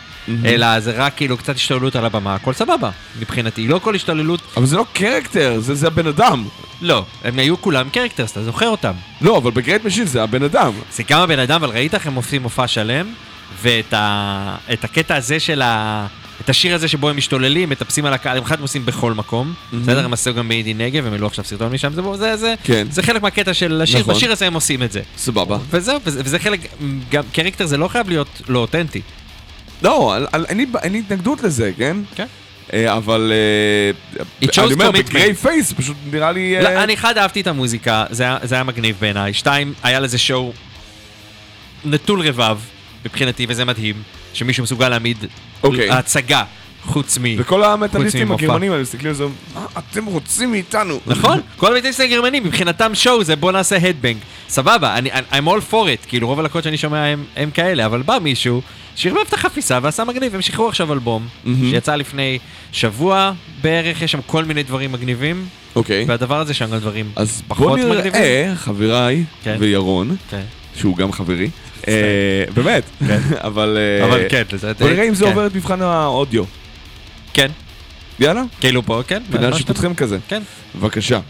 אלא זה רק כאילו קצת השתוללות על הבמה, הכל סבבה, מבחינתי. לא כל השתוללות, אבל זה לא character, זה, הבן אדם. לא, הם היו כולם characters, אתה זוכר אותם. לא, אבל ב Great Machine זה הבן אדם. זה גם הבן אדם, אבל ראית איך הם עושים מופע שלם, ואת ה... הקטע הזה של ה... את השיר הזה שבו הם משתוללים, מטפסים על הקהל, הם אחד עושים בכל מקום, בסדר? הם עשו גם באינדינגב, הם העלו עכשיו סרטון משם, זה, זה, זה, כן. זה חלק מהקטע של השיר, נכון. בשיר הזה הם עושים את זה. סבבה. וזהו, וזה, וזה חלק, גם character זה לא חייב להיות לא אותנטי. לא, אין לי- התנגדות לזה, כן? כן. אה, אבל... אה, אני אומר. ב Grey Face פשוט נראה לי... אה, לא, אני אחד אהבתי את המוזיקה, זה היה, זה היה מגניב בעיניי. שתיים, היה לזה show נטול רבב, מבחינתי, וזה מדהים, שמישהו מסוגל להעמיד אוקיי. הצגה, חוץ מ... וכל המטאליסטים. הגרמנים האלה מסתכלים על זה, מה אתם רוצים מאיתנו? נכון, כל הביטייסטים הגרמנים, מבחינתם show זה בוא נעשה headbang. סבבה, אני, I'm all for it, כאילו רוב הלקות שאני שומע הם, הם כאלה, אבל בא מישהו שערבב את החפיסה ועשה מגניב, הם שחררו עכשיו אלבום, שיצא לפני שבוע בערך, יש שם כל מיני דברים מגניבים, אוקיי. והדבר הזה שם גם דברים אז בוא פחות מגניבים. נראה, חבריי כן. וירון, כן. שהוא גם חברי, אה, באמת, אבל... אה, אבל כן. בוא נראה אם זה כן. עובר את מבחן האודיו. כן, יאללה, כאילו פה, כן. בגלל שיפוטכם כזה. כן. בבקשה.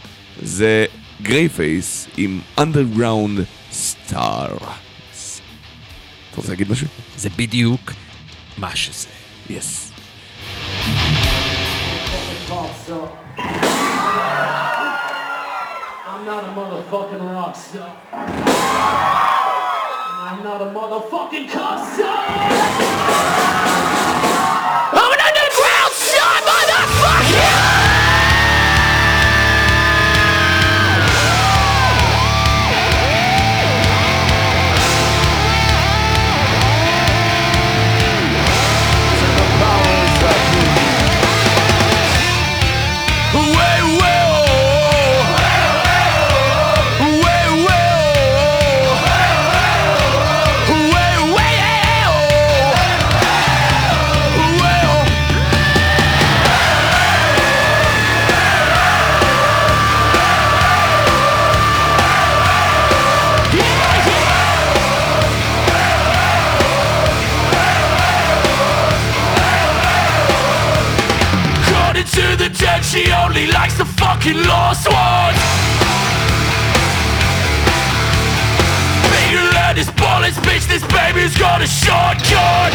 זה Grey Face עם Underground Star. אתה רוצה להגיד משהו? זה בדיוק מה שזה. Yes. I'm not a motherfucking rock star. I'm not a motherfucking cuss fucking lost ones. Bigger than his bullets, bitch, this baby's got a shotgun.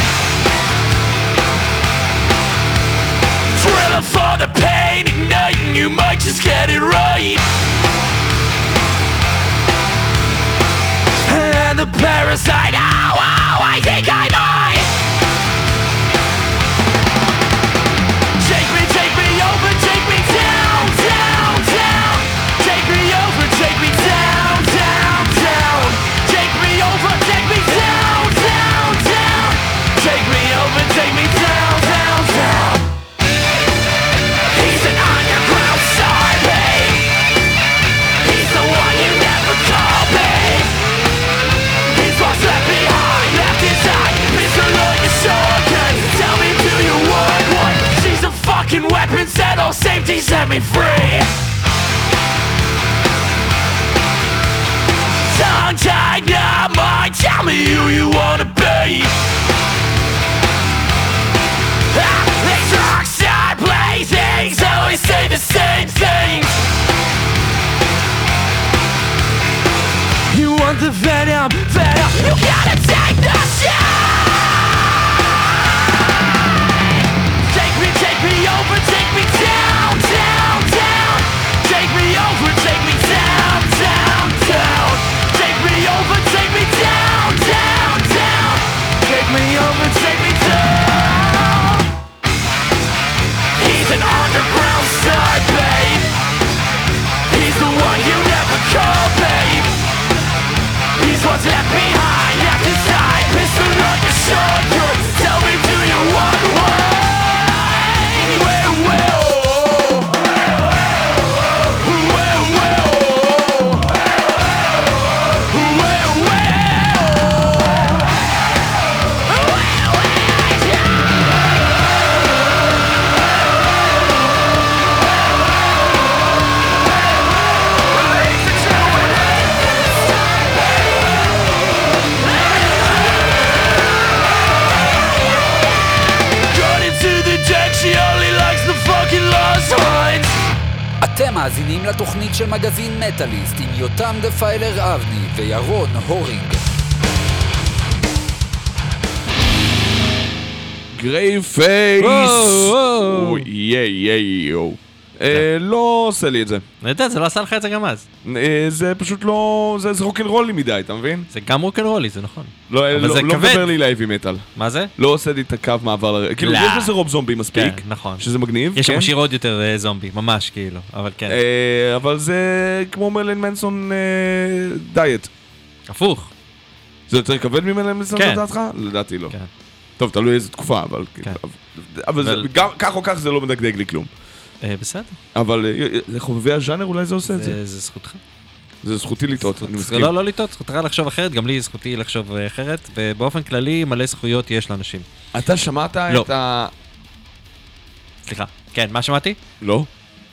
Thriller for the pain, igniting, you might just get it right. And the parasite, oh, oh, I think I might. Safety, set me free. Tongue tied, not mine. Tell me who you wanna be. These say the same things. You want the venom, venom. You gotta מאזינים לתוכנית של מגזין מטאליסט עם יותם Defiler אבני וירון הורינג. Grey Face! וואו, וואו. ייי ייי יו. אה, לא עושה לי את זה. אני יודע, זה לא עשה לך את זה גם אז. אה, זה פשוט לא... זה רוקנרולי מדי, אתה מבין? זה גם רוקנרולי, זה נכון. לא לא- לא. מדבר לי להאבי מטאל. מה זה? לא עושה לי את הקו מעבר. כאילו, לא. יש בזה רוב זומבי מספיק. כן, נכון. שזה מגניב, יש כן? שם שיר עוד יותר אה, זומבי, ממש כאילו, אבל כן. אה, אבל זה כמו מרלין מנסון אה, דיאט. הפוך. זה יותר כבד ממרלין מנסון כן. לדעתך? לדעתי לא. כן. טוב, תלוי איזה תקופה, אבל... כן. אבל כך או כך זה לא מדגדג לי כלום. אה, בסדר, אבל אה, לחובבי הז'אנר אולי זה עושה את זה. זה זכותך. זה זכותי לטעות, אני מסכים. לא, לא לטעות, זכותך לחשוב אחרת, גם לי זכותי לחשוב אה, אחרת, ובאופן כללי מלא זכויות יש לאנשים. אתה שמעת לא. את ה... סליחה. כן, מה שמעתי? לא?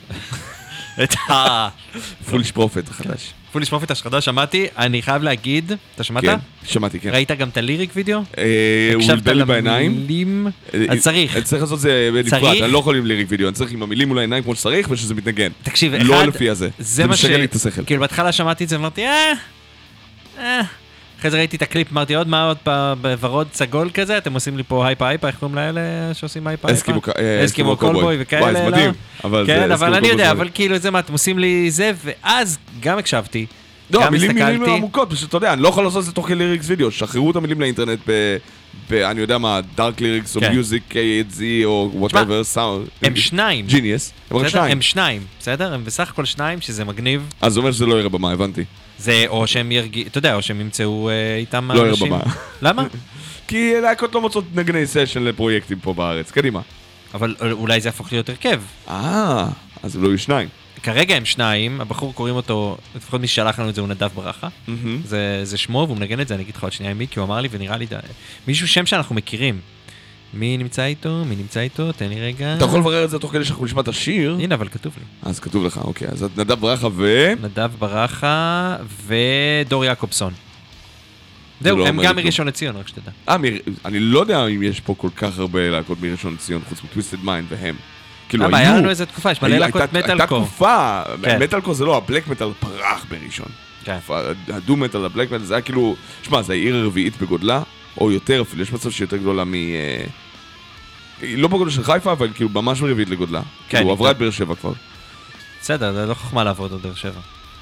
את ה... Foolish Prophet החדש. Foolish Prophet החדש שמעתי, אני חייב להגיד, אתה שמעת? כן, שמעתי, כן. ראית גם את ה lyric video? אה, הוא בלבל לי בעיניים. למילים? אז צריך. אני צריך לעשות את זה בנפרד? אני לא יכול עם lyric video, אני צריך עם המילים מול העיניים כמו שצריך ושזה מתנגן. תקשיב, לא אחד, לפי הזה. זה מה ש... משגע לי את השכל. כאילו בהתחלה שמעתי את זה ואמרתי, אה, אה. אחרי זה ראיתי את הקליפ, אמרתי עוד מה עוד פעם בוורוד סגול כזה, אתם עושים לי פה הייפה הייפה, איך קוראים לאלה שעושים הייפה הייפה? אסקימו אה, קולבוי וכאלה, וואי, זה? מדהים. כן, אבל אני יודע. אבל כאילו זה מה, אתם עושים לי זה, ואז גם הקשבתי, לא, המילים מילים עמוקות, פשוט אתה יודע, אני לא יכול לעשות את זה תוך כדי ליריקס וידאו, שחררו את המילים לאינטרנט ב... ב... אני יודע מה, דארק ליריקס או כן. מיוזיק KHZ או וואטאבר, סאונד. הם שניים, ג'יניוס. הם רק? שניים. הם שניים, בסדר? הם בסך הכל שניים, שזה מגניב. אז זה אומר שזה לא יראה במה, הבנתי. זה או שהם ירגיעו, אתה יודע, או שהם ימצאו אה, איתם לא יראה אנשים. במה. למה? כי להקות לא מוצאות נגני סשן לפרויקטים פה בארץ, קדימה. אבל אולי זה יהפוך להיות הרכב. אה, אז הם לא יהיו שניים. כרגע הם שניים, הבחור קוראים אותו, לפחות מי ששלח לנו את זה הוא נדב ברכה. זה, זה שמו והוא מנגן את זה, אני אגיד לך עוד שנייה מי, כי הוא אמר לי ונראה לי, ד- מישהו שם שאנחנו מכירים. מי נמצא איתו? מי נמצא איתו? תן לי רגע. אתה יכול לברר את זה תוך כדי שאנחנו נשמע את השיר? הנה, אבל כתוב לי. אז כתוב לך, אוקיי. אז נדב ברכה ו... נדב ברכה ודור יעקובסון. זה זהו, לא הם גם מראשון לציון, רק שתדע. אה. אני לא יודע אם יש פה כל כך הרבה להקות מראשון לציון חוץ מ Twisted Mind והם. כאילו היו... היה לנו איזה תקופה, יש מלא להקות הייתה- מטאל הייתה. תקופה, כן. מטאל קור זה לא, ה black metal פרח בראשון. כן. ה doom metal, ה black metal, זה היה כאילו, שמע, זה העיר הרביעית בגודלה, או יותר אפילו, יש מצב שהיא יותר גדולה מ... אה, היא לא בגודל של חיפה, אבל כאילו ממש רביעית לגודלה. כן, כאילו, היא עברה את באר שבע כבר. בסדר, זה לא חוכמה לעבור את באר שבע.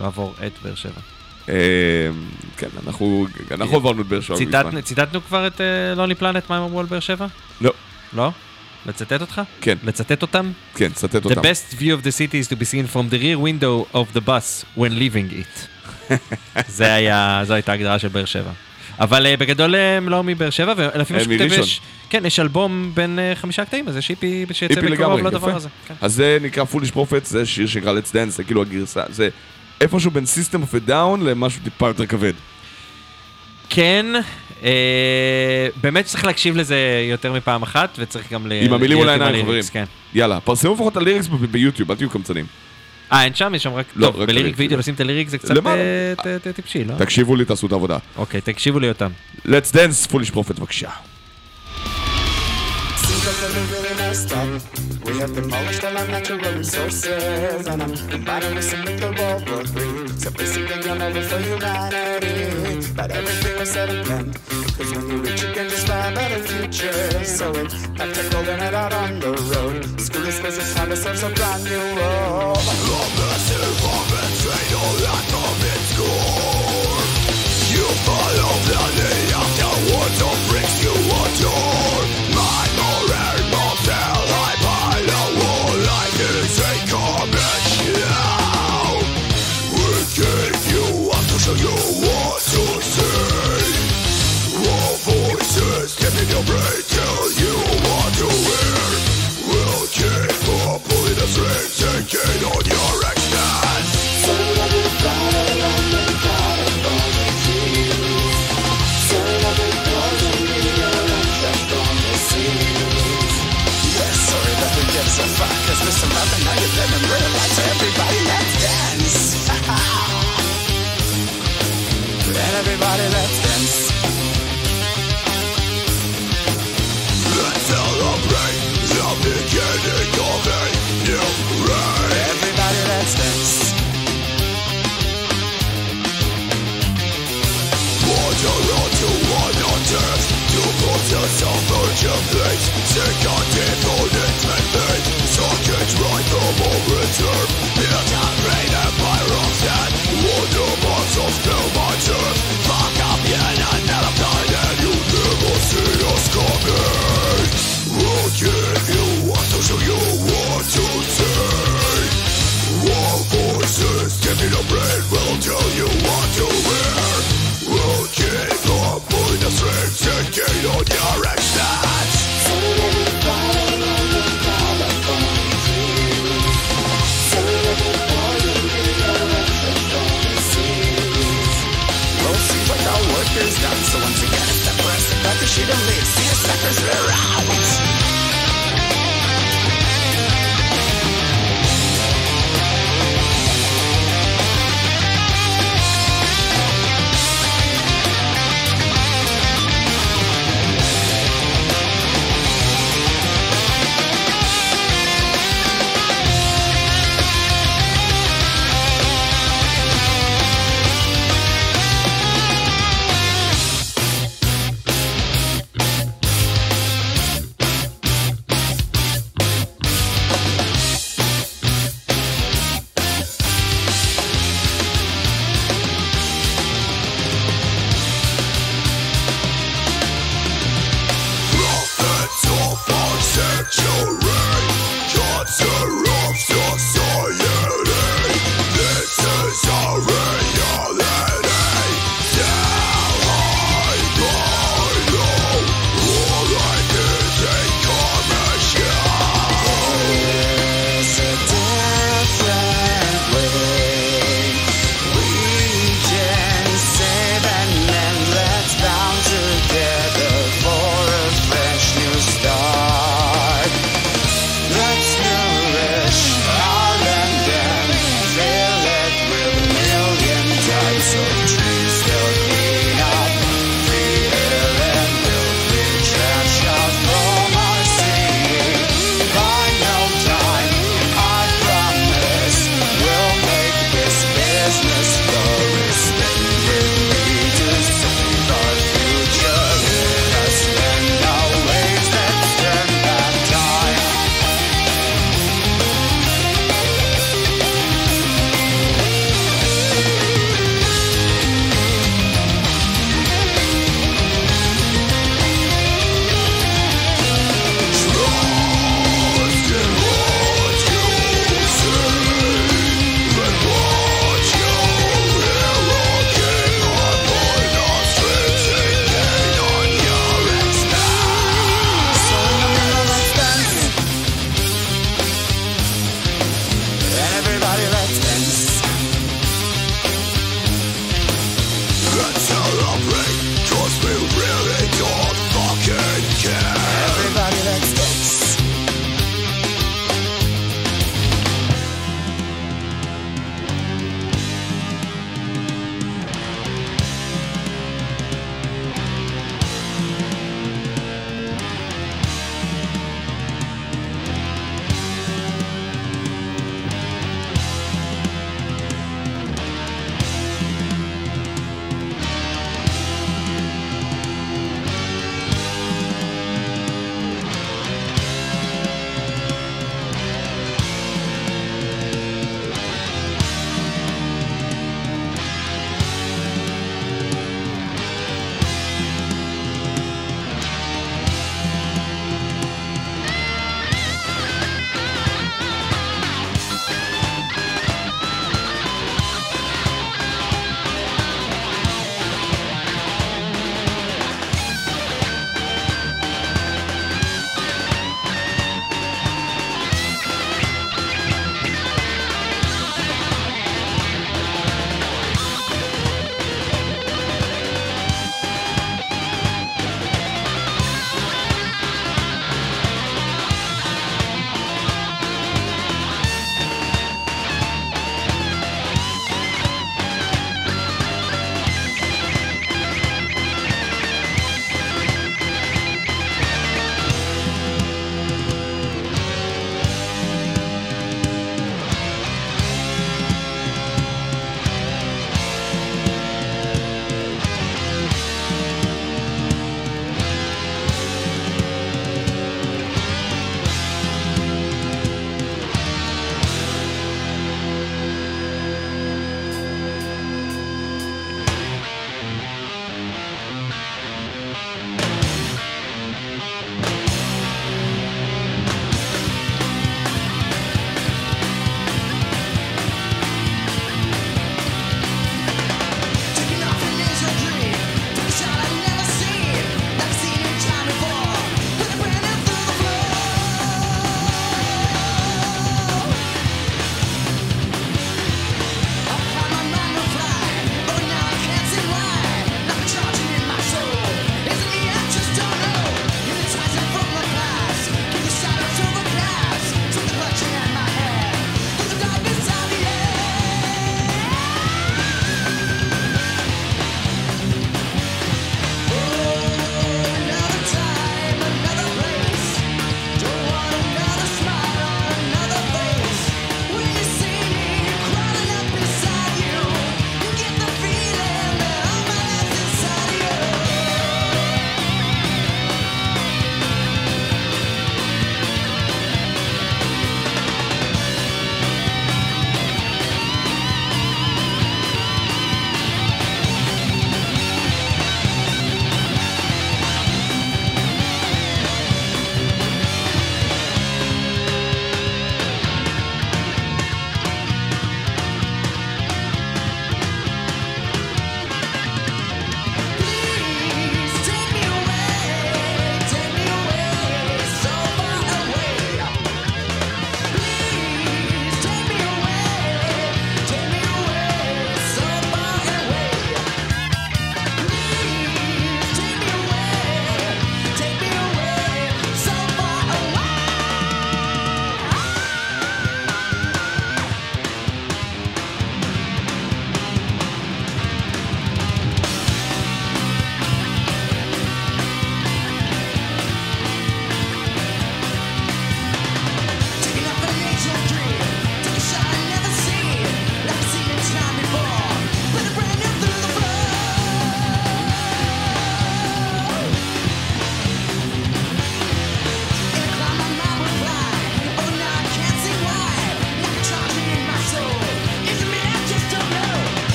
לעבור את באר שבע. אה, כן, אנחנו אנחנו עברנו את באר שבע. ציטטנו כבר את לוני פלנט, מה הם אמרו על באר שבע? לא, לא? לצטט אותך? כן, לצטט אותם? כן, צטט The אותם. best view of the city is to be seen from the rear window of the bus when leaving it. זה היה, זו הייתה הגדרה של באר שבע. אבל אה, בגדול הם לא מבאר שבע, ולפי מה שכותב. יש, כן, יש אלבום בין אה, חמישה קטעים, אז יש איפי שיצא בקרוב לדבר יפה. הזה. כן. אז זה נקרא פוליש פרופט, זה שיר שנקרא Let's Dance, זה כאילו הגרסה, זה איפשהו בין System of a Down למשהו טיפה יותר כבד. כן, אה, באמת צריך להקשיב לזה יותר מפעם אחת, וצריך גם ל... עם המילים להיות מול העיניים, הליריקס, חברים. כן. יאללה, פרסמו לפחות את הליריקס ביוטיוב, אל תהיו קמצנים. אה, אין שם? יש שם רק... לא, טוב, רק בליריק וידאו. לשים את הליריק זה קצת. אה, טיפשי, לא? תקשיבו לי, תעשו את העבודה. אוקיי, תקשיבו לי אותם. Let's Dance, פוליש פרופט, בבקשה. Like we're really messed up. We have demolished all our natural resources, and I'm combining with some nuclear World War Three. So basically, I'm over for humanity. But everything was said and done. Cause when you reach, you can just fly a better future. So it's back to golden head out on the road. School is it's time to start some brand new world. You follow blindly afterwards, so brings you adore. You up to. All voices get in your brain, you to hear. We'll keep on pulling the strings, taking on your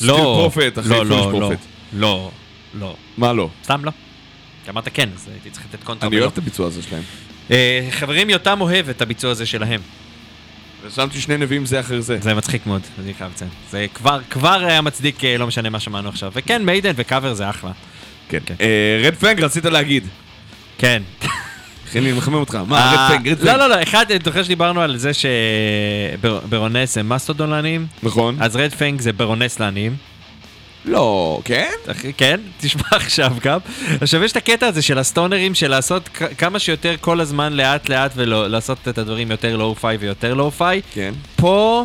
Steel Prophet, אחרי לא, Foolish לא, לא, Prophet. לא, לא. מה לא? סתם לא. כי אמרת כן, אז הייתי צריך לתת קונטרה אני. אוהב את הביצוע הזה שלהם. אה, חברים, יותם אוהב את הביצוע הזה שלהם. רשמתי שני נביאים זה אחרי זה. זה מצחיק מאוד, אני חייב לציין. זה כבר, כבר היה מצדיק, אה, לא משנה מה שמענו עכשיו. וכן, Maiden ו cover זה אחלה. כן. כן. Red Fang, רצית להגיד. כן. אחי, אני מחמם אותך. מה, אה, Red Fang, Red Fang. לא, לא, לא, אחד, אני זוכר שדיברנו על זה ש Baroness הם מסטודון לעניים, נכון. אז Red Fang זה Baroness לעניים. לא, כן? כן, תשמע עכשיו גם. עכשיו יש את הקטע הזה של הסטונרים, של לעשות כמה שיותר כל הזמן לאט לאט ולעשות את הדברים יותר lo-fi ויותר lo-fi. כן. פה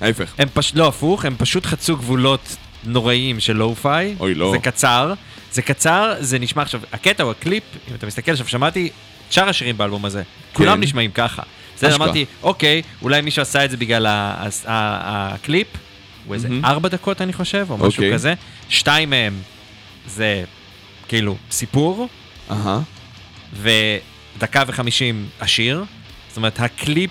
ההפך. הם פשוט, לא הפוך, הם פשוט חצו גבולות נוראיים של lo-fi. אוי, לא. זה קצר, זה קצר, זה נשמע עכשיו, הקטע הוא הקליפ, אם אתה מסתכל עכשיו, שמעתי שאר השירים באלבום הזה, כולם נשמעים ככה. אשכרה. אמרתי, אוקיי, אולי מישהו עשה את זה בגלל הקליפ, הוא איזה. ארבע דקות אני חושב, או משהו אוקיי. כזה. שתיים מהם זה כאילו סיפור. ודקה וחמישים השיר. זאת אומרת, הקליפ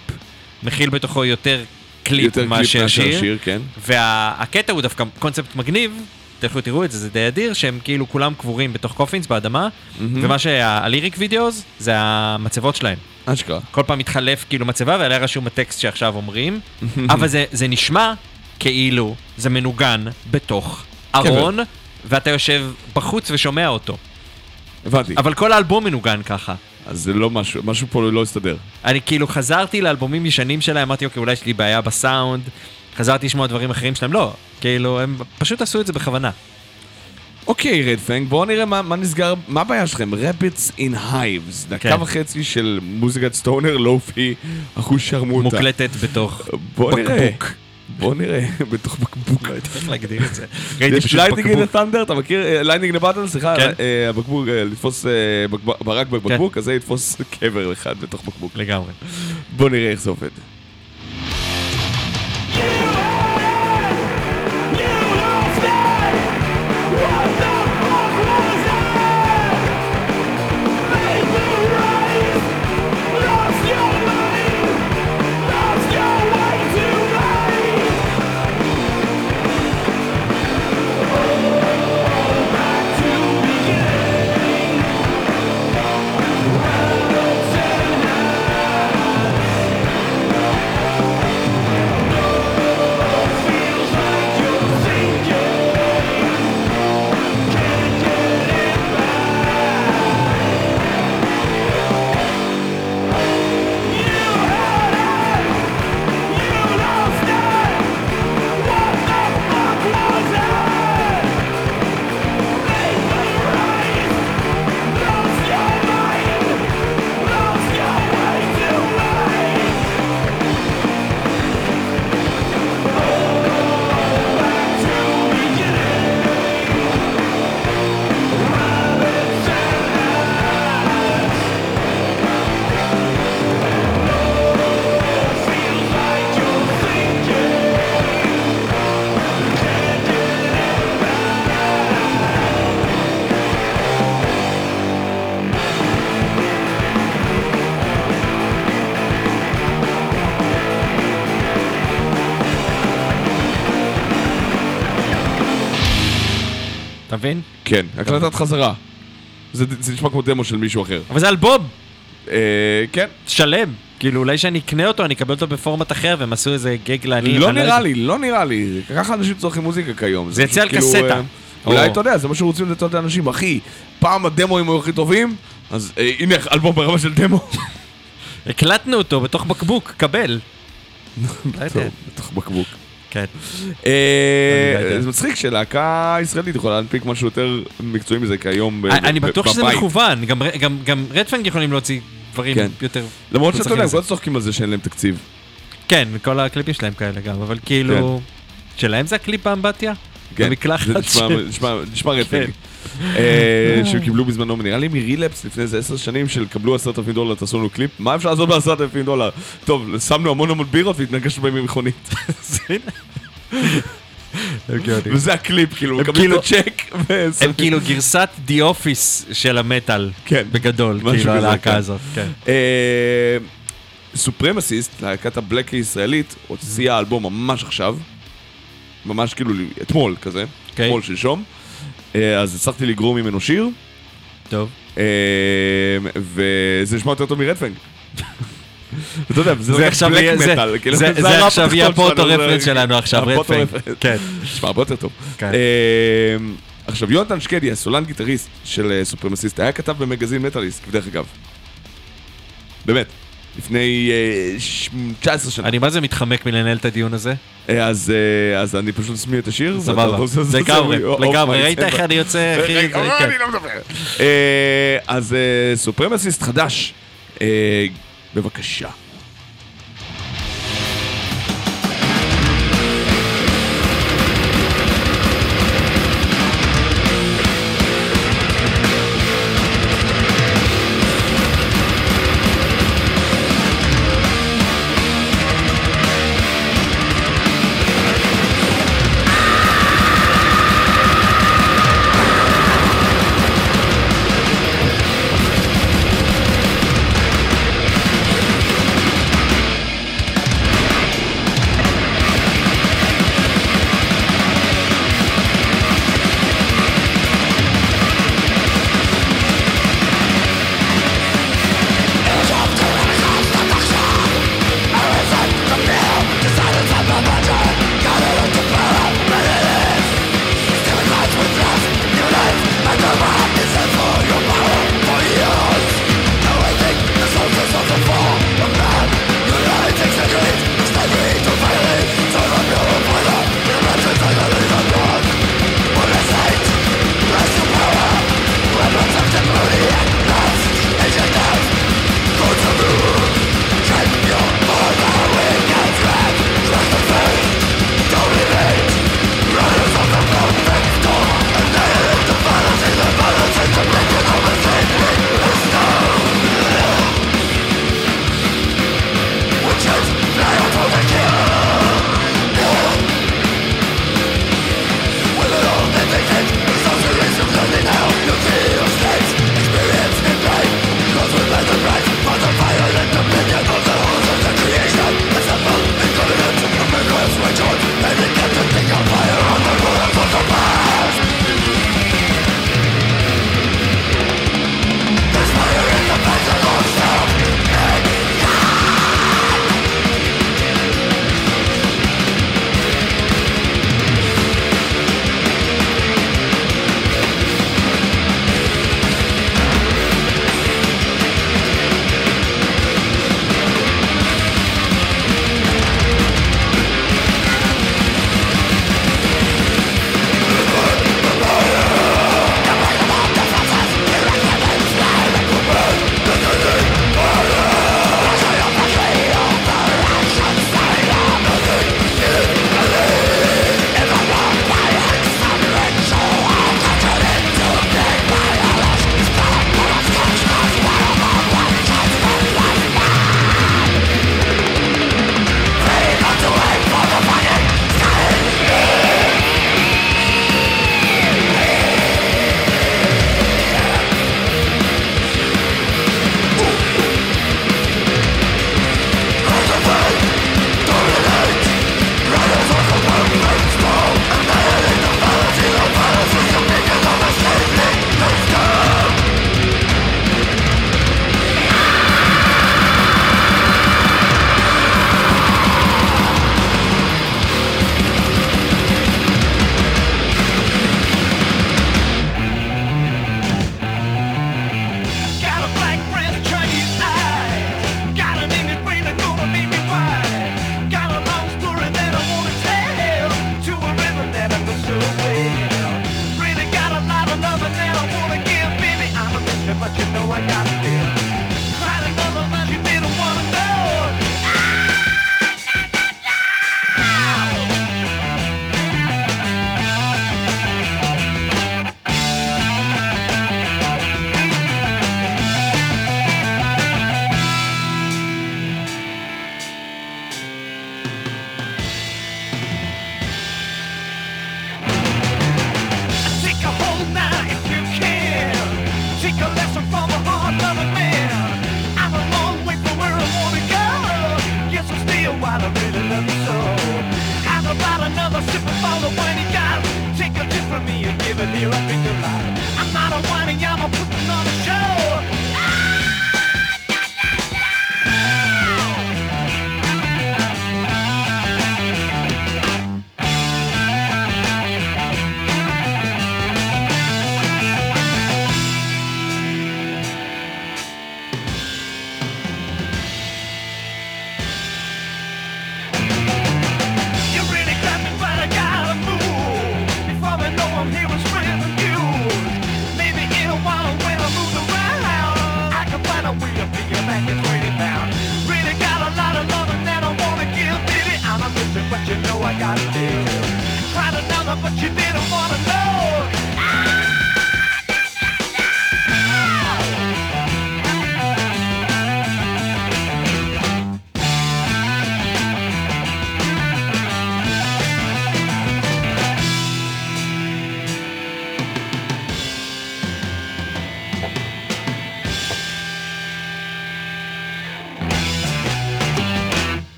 מכיל בתוכו יותר קליפ יותר מאשר מאשר שיר. שיר, כן. והקטע הוא דווקא קונספט מגניב, תלכו תראו את זה, זה די אדיר, שהם כאילו כולם קבורים בתוך coffins באדמה, ומה שה lyric videos זה המצבות שלהם. אשכרה. כל פעם מתחלף כאילו מצבה ועליה רשום הטקסט שעכשיו אומרים, אבל זה, זה נשמע כאילו זה מנוגן בתוך ארון, ואתה יושב בחוץ ושומע אותו. הבנתי. אבל כל האלבום מנוגן ככה. אז זה לא משהו, משהו פה לא הסתדר. אני כאילו חזרתי לאלבומים ישנים שלהם, אמרתי, אוקיי, אולי יש לי בעיה בסאונד, חזרתי לשמוע דברים אחרים שלהם, לא, כאילו, הם פשוט עשו את זה בכוונה. אוקיי, רד פנג, בואו נראה מה, מה נסגר, מה הבעיה שלכם? Rabbits in Hives, דקה כן. וחצי של מוזיקת stoner, lo-fi, אחוז שרמוטה. מוקלטת בתוך בואו נראה. בקבוק. בואו נראה, בתוך בקבוק. לא יודעת איך להגדיר את זה. ראיתי פשוט lightning in בקבוק. thunder, אתה מכיר? lightning bottle, סליחה, כן. אה, הבקבוק, אה, לתפוס אה, ברק בבקבוק, אז זה יתפוס קבר אחד בתוך בקבוק. לגמרי. בואו נראה איך זה עובד. כן, הקלטת חזרה. זה זה נשמע כמו דמו של מישהו אחר. אבל זה אלבום אה, כן, שלם. כאילו, אולי שאני אקנה אותו, אני אקבל אותו בפורמט אחר, והם עשו איזה גג לעניים. לא נראה. לי, לא נראה לי. ככה אנשים צורכים מוזיקה כיום. זה יצא על כאילו, קסטה. אה, אולי או- אתה יודע, זה מה שרוצים לתת לאנשים. אחי, פעם הדמוים היו הכי טובים, אז אה, הנה אלבום ברמה של דמו. הקלטנו אותו בתוך בקבוק, קבל. לא. טוב, בתוך בקבוק. כן. אה, אני לא. זה מצחיק שלהקה ישראלית יכולה להנפיק משהו יותר מקצועי מזה כיום ב- אני ב- בטוח שזה בבית. מכוון, גם- Red Fang יכולים להוציא דברים כן. יותר... למרות לא שאתה יודע, הם. כל הזמן צוחקים על זה שאין להם תקציב. כן, כל הקליפים שלהם כאלה גם, אבל כאילו... שלהם זה הקליפ באמבטיה? כן, במקלחת זה נשמע- של- נשמע- נשמע כן. Red Fang. אה, שהם קיבלו בזמנו, נראה לי מ Relapse לפני איזה עשר שנים של קבלו עשרת אלפים דולר, תעשו לנו קליפ, מה אפשר לעשות בעשרת אלפים דולר? טוב, שמנו המון המון בירות והתנגשנו בהם ממכונית. וזה הקליפ, כאילו, מקבלים כאילו- את הצ'ק. הם כאילו גרסת The Office של המטאל. כן. בגדול, כאילו, הלהקה כן. הזאת. Supremacist, להקת ה black הישראלית, הוציאה אלבום ממש עכשיו. ממש כאילו אתמול כזה, אוקיי. אתמול שלשום. אה, אז הצלחתי לגרור ממנו שיר, טוב. אה, וזה נשמע יותר טוב מ Red Fang. אתה יודע, זה רק עכשיו black metal, כאילו, זה- זה הרף עכשיו יהיה ה go-to reference שלנו עכשיו, Red Fang. כן. נשמע הרבה יותר טוב. כן. אה, עכשיו, יונתן שקדי, הסולן גיטריסט של Supremacist, היה כתב במגזין מטאליסט, דרך אגב. באמת. לפני אה, ש- 19 שנה. אני מה זה מתחמק מלנהל את הדיון הזה? אה, אז אה, אז אני פשוט אשמיע את השיר. סבבה. לגמרי, לגמרי. אוף, ראית איך אני יוצא, אחי? אני לא מדבר. אה, אז אה, סופרמסיסט חדש. אה, בבקשה.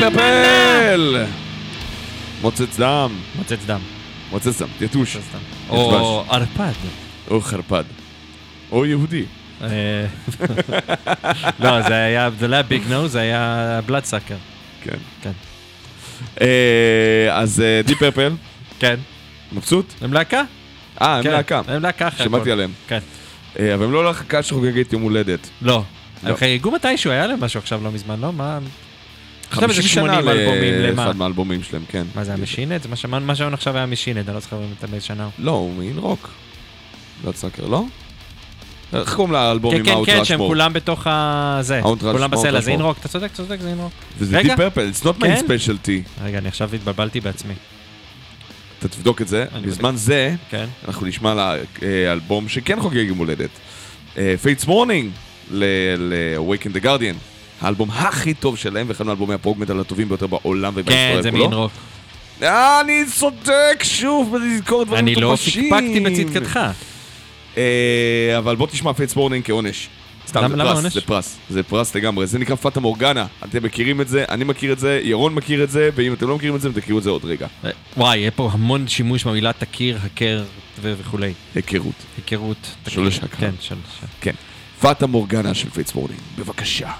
Deep Purple! מוצץ דם, מוצץ דם. מוצץ דם, יתוש. או ערפד. או חרפד. או יהודי. אה, לא, זה היה, זה לא היה big no, זה היה Bloodsucker. כן. כן. אה, אז Deep Purple, כן. מבסוט? הם להקה? אה, הם כן, להקה. הם להקה אחרי שמעתי. עליהם. כן. אה, אבל הם לא להקה שחוגגת יום הולדת. לא. לא. הם חגגו מתישהו, היה להם משהו עכשיו לא מזמן, לא? מה? 50 איזה שנה 80 אלבומים, למה? לאחד מהאלבומים שלהם, כן. מה זה, ה Machine Head? מה שאמרנו עכשיו היה Machine Head, אני לא זוכר את באיזה שנה הוא. לא, הוא מ In Rock. Blood sucker, לא? איך קוראים לאלבום כן, עם כן, ה art כן, שהם? כולם בתוך ה... זה. Mount Rushmore, כולם בסלע. זה In Rock, אתה צודק, אתה צודק, זה In Rock. וזה. Deep Purple, it's not my כן? specialty. רגע, אני עכשיו התבלבלתי בעצמי. אתה תבדוק את זה. בזמן זה, כן. אנחנו נשמע לאלבום שכן חוגג יום הולדת. Fates Warning ל-Awaken the Guardian. האלבום הכי טוב שלהם, ואחד מהאלבומי ה prog metal הטובים ביותר בעולם כן, ובהיסטוריה זה כולו. מ In Rock. אה, אני צודק שוב בלזכור דברים אני לא מטופשים. פקפקתי בצדקתך. אה, אבל בוא תשמע Fates Warning כעונש. סתם, למה- זה פרס? זה פרס, זה פרס לגמרי, זה נקרא פאטה מורגנה, אתם מכירים את זה, אני מכיר את זה, ירון מכיר את זה, ואם אתם לא מכירים את זה, אתם תכירו את זה עוד רגע. אה, וואי, יהיה פה המון שימוש במילה תכיר, הכר וכולי. היכרות. היכרות. שורש הכר. כן, שורש. כן. פאטה מורגנה של Fates Warning, בבקשה.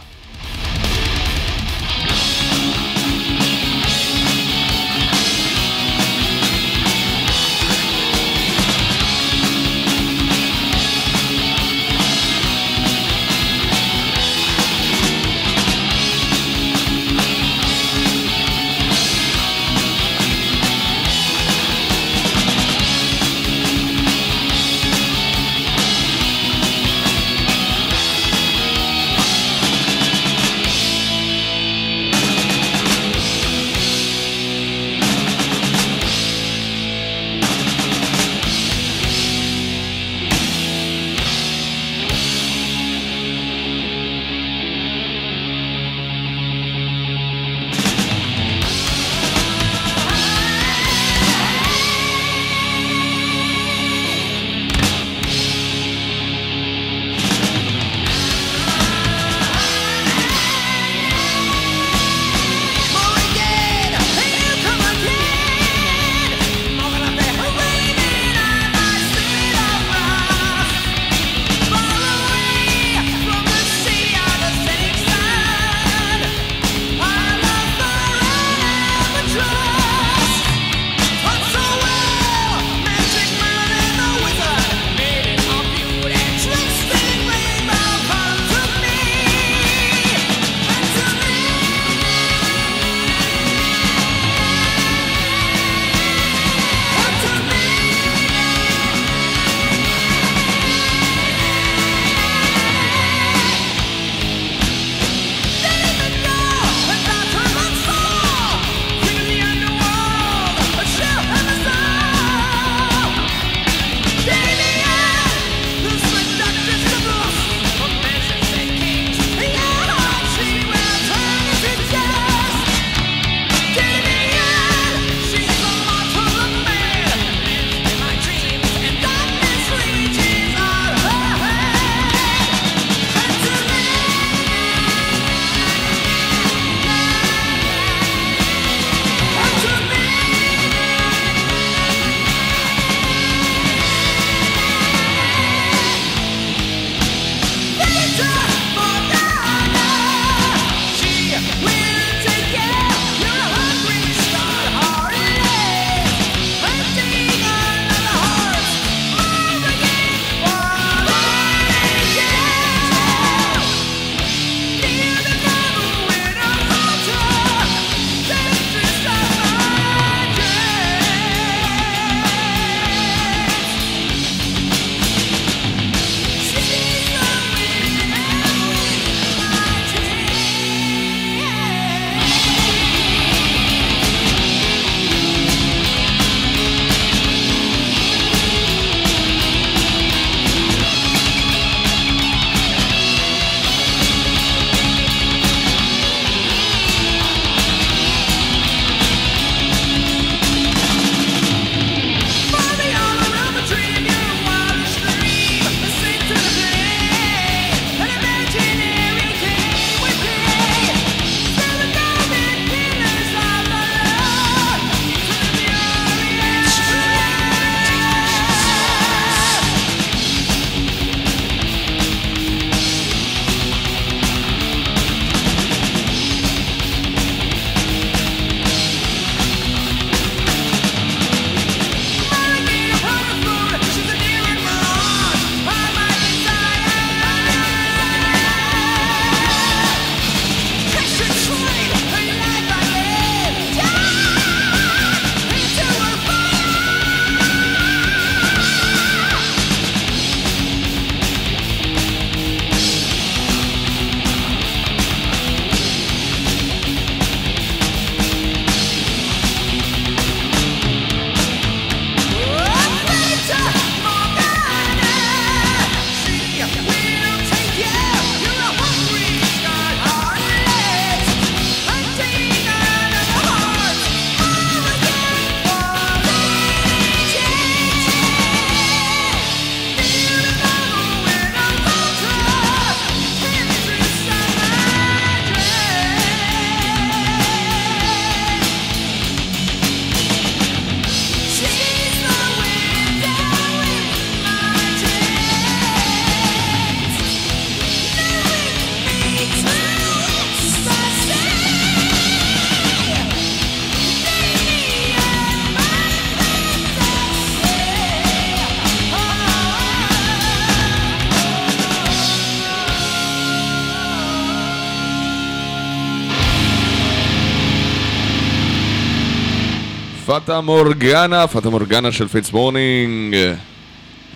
מורגנה, פאטה מורגנה של Fates Warning.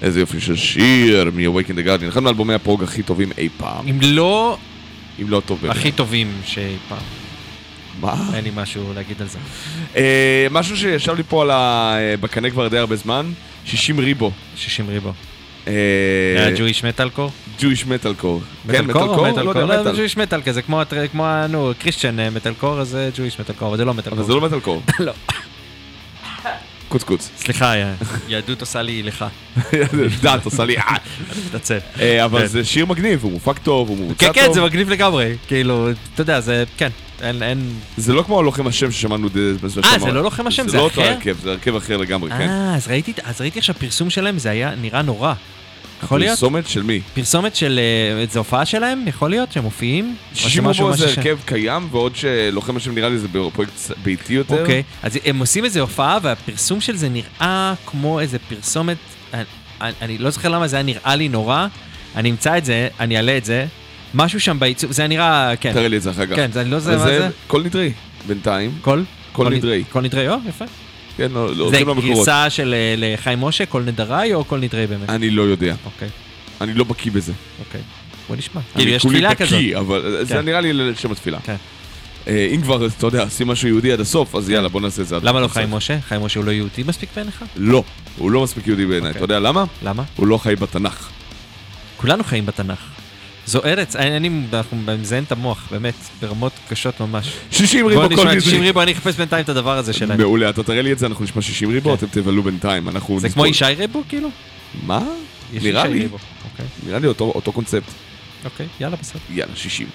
איזה יופי של שיר מ-Awaken the Guardian, אחד מאלבומי ה prog הכי טובים אי פעם, אם לא אם לא טוב באמת. הכי טובים שאי פעם. מה? אין לי משהו להגיד על זה. אה, משהו שישב לי פה על ה... אה, בקנה כבר די הרבה זמן, 60 ריבו. 60 ריבו. Jewish metal core? Jewish metal core. כן, metal core metal לא core? יודע, metal. Jewish metal כזה, כמו נו, קריסטיאן מטאל קור, אז זה ג'ויש מטאל קור, אבל זה לא מטאל אבל קור. זה לא metal core. לא. קוץ קוץ. סליחה, יהדות עושה לי לך. דת עושה לי אה. מתנצל. אה, אבל כן. זה שיר מגניב, הוא מופק טוב, הוא מבוצע כן, טוב. כן, זה מגניב לגמרי. כאילו, אתה יודע, זה, כן, אין, אין... זה לא כמו לוחם השם ששמענו בזמן אה, זה לא לוחם השם, זה זה לא אותו אחר? הרכב, זה הרכב אחר לגמרי, כן. אה, אז ראיתי עכשיו פרסום שלהם, זה היה נראה נורא. יכול להיות? פרסומת של מי? פרסומת של... אה, זו הופעה שלהם? יכול להיות? שהם מופיעים? או 60 שמשהו- רובו זה משהו ש- הרכב קיים, ועוד שלוחם השם נראה לי זה פרויקט ביתי יותר. אוקיי, אז הם עושים איזה הופעה, והפרסום של זה נראה כמו איזה פרסומת, אני, לא זוכר למה זה היה נראה לי נורא, אני אמצא את זה, אני אעלה את זה, משהו שם בעיצוב, זה נראה, כן, תראה לי את זה אחר כך. כן, זה, אני לא יודע אז מה זה, כל נדרי, בינתיים. כל? כל נדרי. כל נדרי, או, יפה. כן, לא, לא, זה הולכים למקורות. גרסה של אה, לחיים משה, כל נדרי או כל נדרי באמת? אני לא יודע, אוקיי, אני לא בקיא בזה. אוקיי, בוא נשמע. כאילו, אני יש כולי תפילה כזאת. בקיא, אבל זה כן. נראה לי לשם התפילה. כן. אה, אם כבר, אתה יודע, עושים משהו יהודי עד הסוף, אז יאללה, בוא נעשה את זה עד למה לא. חיים משה? חיים משה הוא לא יהודי מספיק בעיניך? לא, הוא לא מספיק יהודי בעיניי. אוקיי. אתה יודע למה? למה? הוא לא חי בתנ"ך. כולנו חיים בתנ"ך. זו ארץ, אני, אנחנו מזיין את המוח, באמת, ברמות קשות ממש. 60 בוא ריבו כל נשמע 90 נדרי. ריבו, אני אחפש בינתיים את הדבר הזה שלהם. מעולה, אתה תראה לי את זה, אנחנו נשמע 60 ריבו, כן. אתם תבלו בינתיים, אנחנו... זה. כמו ישי ריבו, כאילו? מה? יש נראה לי. אוקיי, נראה לי אותו קונספט. אוקיי, יאללה, בסדר. יאללה, 60.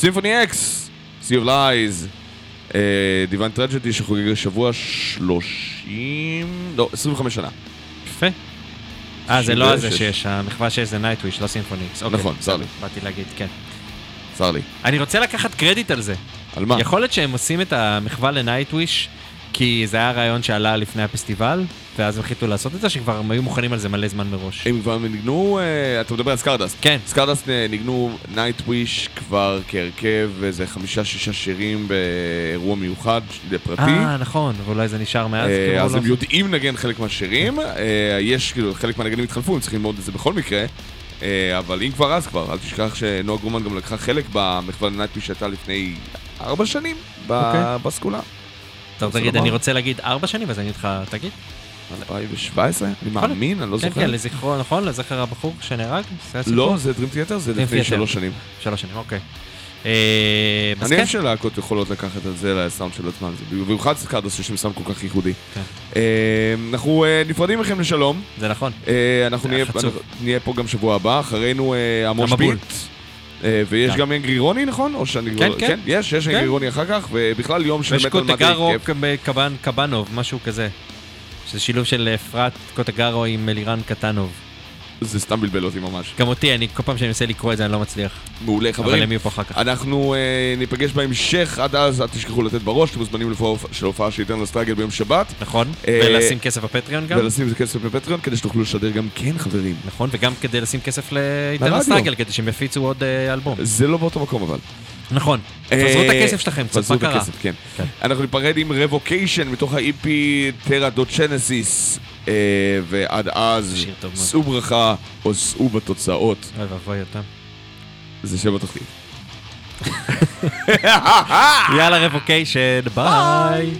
Symphony X, Sea of Lies, אה, Divine Tragedy שחוגג השבוע 30... לא, 25 שנה. יפה. אה, זה לא זה שיש, המחווה שיש זה Nightwish, לא Symphony אוקיי, X. נכון, צר לי. באתי להגיד, כן. צר לי. אני רוצה לקחת קרדיט על זה. על מה? יכול להיות שהם עושים את המחווה ל Nightwish כי זה היה רעיון שעלה לפני הפסטיבל, ואז הם החליטו לעשות את זה, שכבר הם היו מוכנים על זה מלא זמן מראש. הם כבר ניגנו, אה, אתה מדבר על Scardust. כן. Scardust אה, ניגנו Nightwish כבר כהרכב, איזה חמישה-שישה שירים באירוע מיוחד, פרטי. אה, נכון, ואולי זה נשאר מאז, כאילו, אז לא הם יודעים לנגן חלק מהשירים, אה, יש כאילו, חלק מהנגנים התחלפו, הם צריכים ללמוד את זה בכל מקרה, אבל אם כבר אז כבר, אל תשכח שנועה גרומן גם לקחה חלק במחווה לנייטוויש שהייתה לפני ארבע שנים אוקיי. בסגולה. טוב, רוצה תגיד, לומר? אני רוצה להגיד ארבע שנים, אז אני איתך, תגיד. 2017? אני. מאמין, אני לא כן, זוכר. כן, לזכרו, נכון? לזכר הבחור שנהרג? לא, זה Dream Theater, זה לפני. שלוש שנים. שלוש שנים, אוקיי. אה, אני כן, אוהב שלהקות יכולות לקחת את זה לסאונד של עצמם, זה במיוחד סקארדוס שיש שם סאונד כל כך ייחודי. כן. אה, אנחנו אה, נפרדים מכם לשלום, זה נכון. אה, אנחנו נהיה- פה גם שבוע הבא, אחרינו אה, ויש גם. אנגרי רוני, נכון? או שאני... כן, לא- כן. יש, יש כן. אנגרי רוני אחר כך, ובכלל יום של מטאל מדעי קוטגרו כיף. קבן- קבנוב, משהו כזה. שזה שילוב של אפרת קוטגרו עם אלירן קטנוב. זה סתם בלבל אותי ממש. גם אותי, אני כל פעם שאני מנסה לקרוא את זה אני לא מצליח. מעולה, אבל חברים. הם יהיו פה אחר כך. אנחנו אה, ניפגש בהמשך, עד אז אל תשכחו לתת בראש, אתם מוזמנים להופעה של הופעה של איתן לסטרגל ביום שבת, נכון? אה, ולשים כסף בפטריון גם. ולשים כסף בפטריון כדי שתוכלו לשדר גם כן, חברים. נכון, וגם כדי לשים כסף לעידן לרדיו. הסטרגל, כדי שהם יפיצו עוד אה, אלבום. זה לא באותו מקום אבל. נכון. תפזרו את אה, הכסף שלכם, קצת מה קרה. כן. כן. אנחנו ניפרד עם רבוקיישן מתוך ה-EP טרה דו צ'נסיס, אה, ועד אז. שאו ברכה או שאו בתוצאות. אוי ואבוי אותם. זה שם בתחתית. יאללה רבוקיישן, ביי.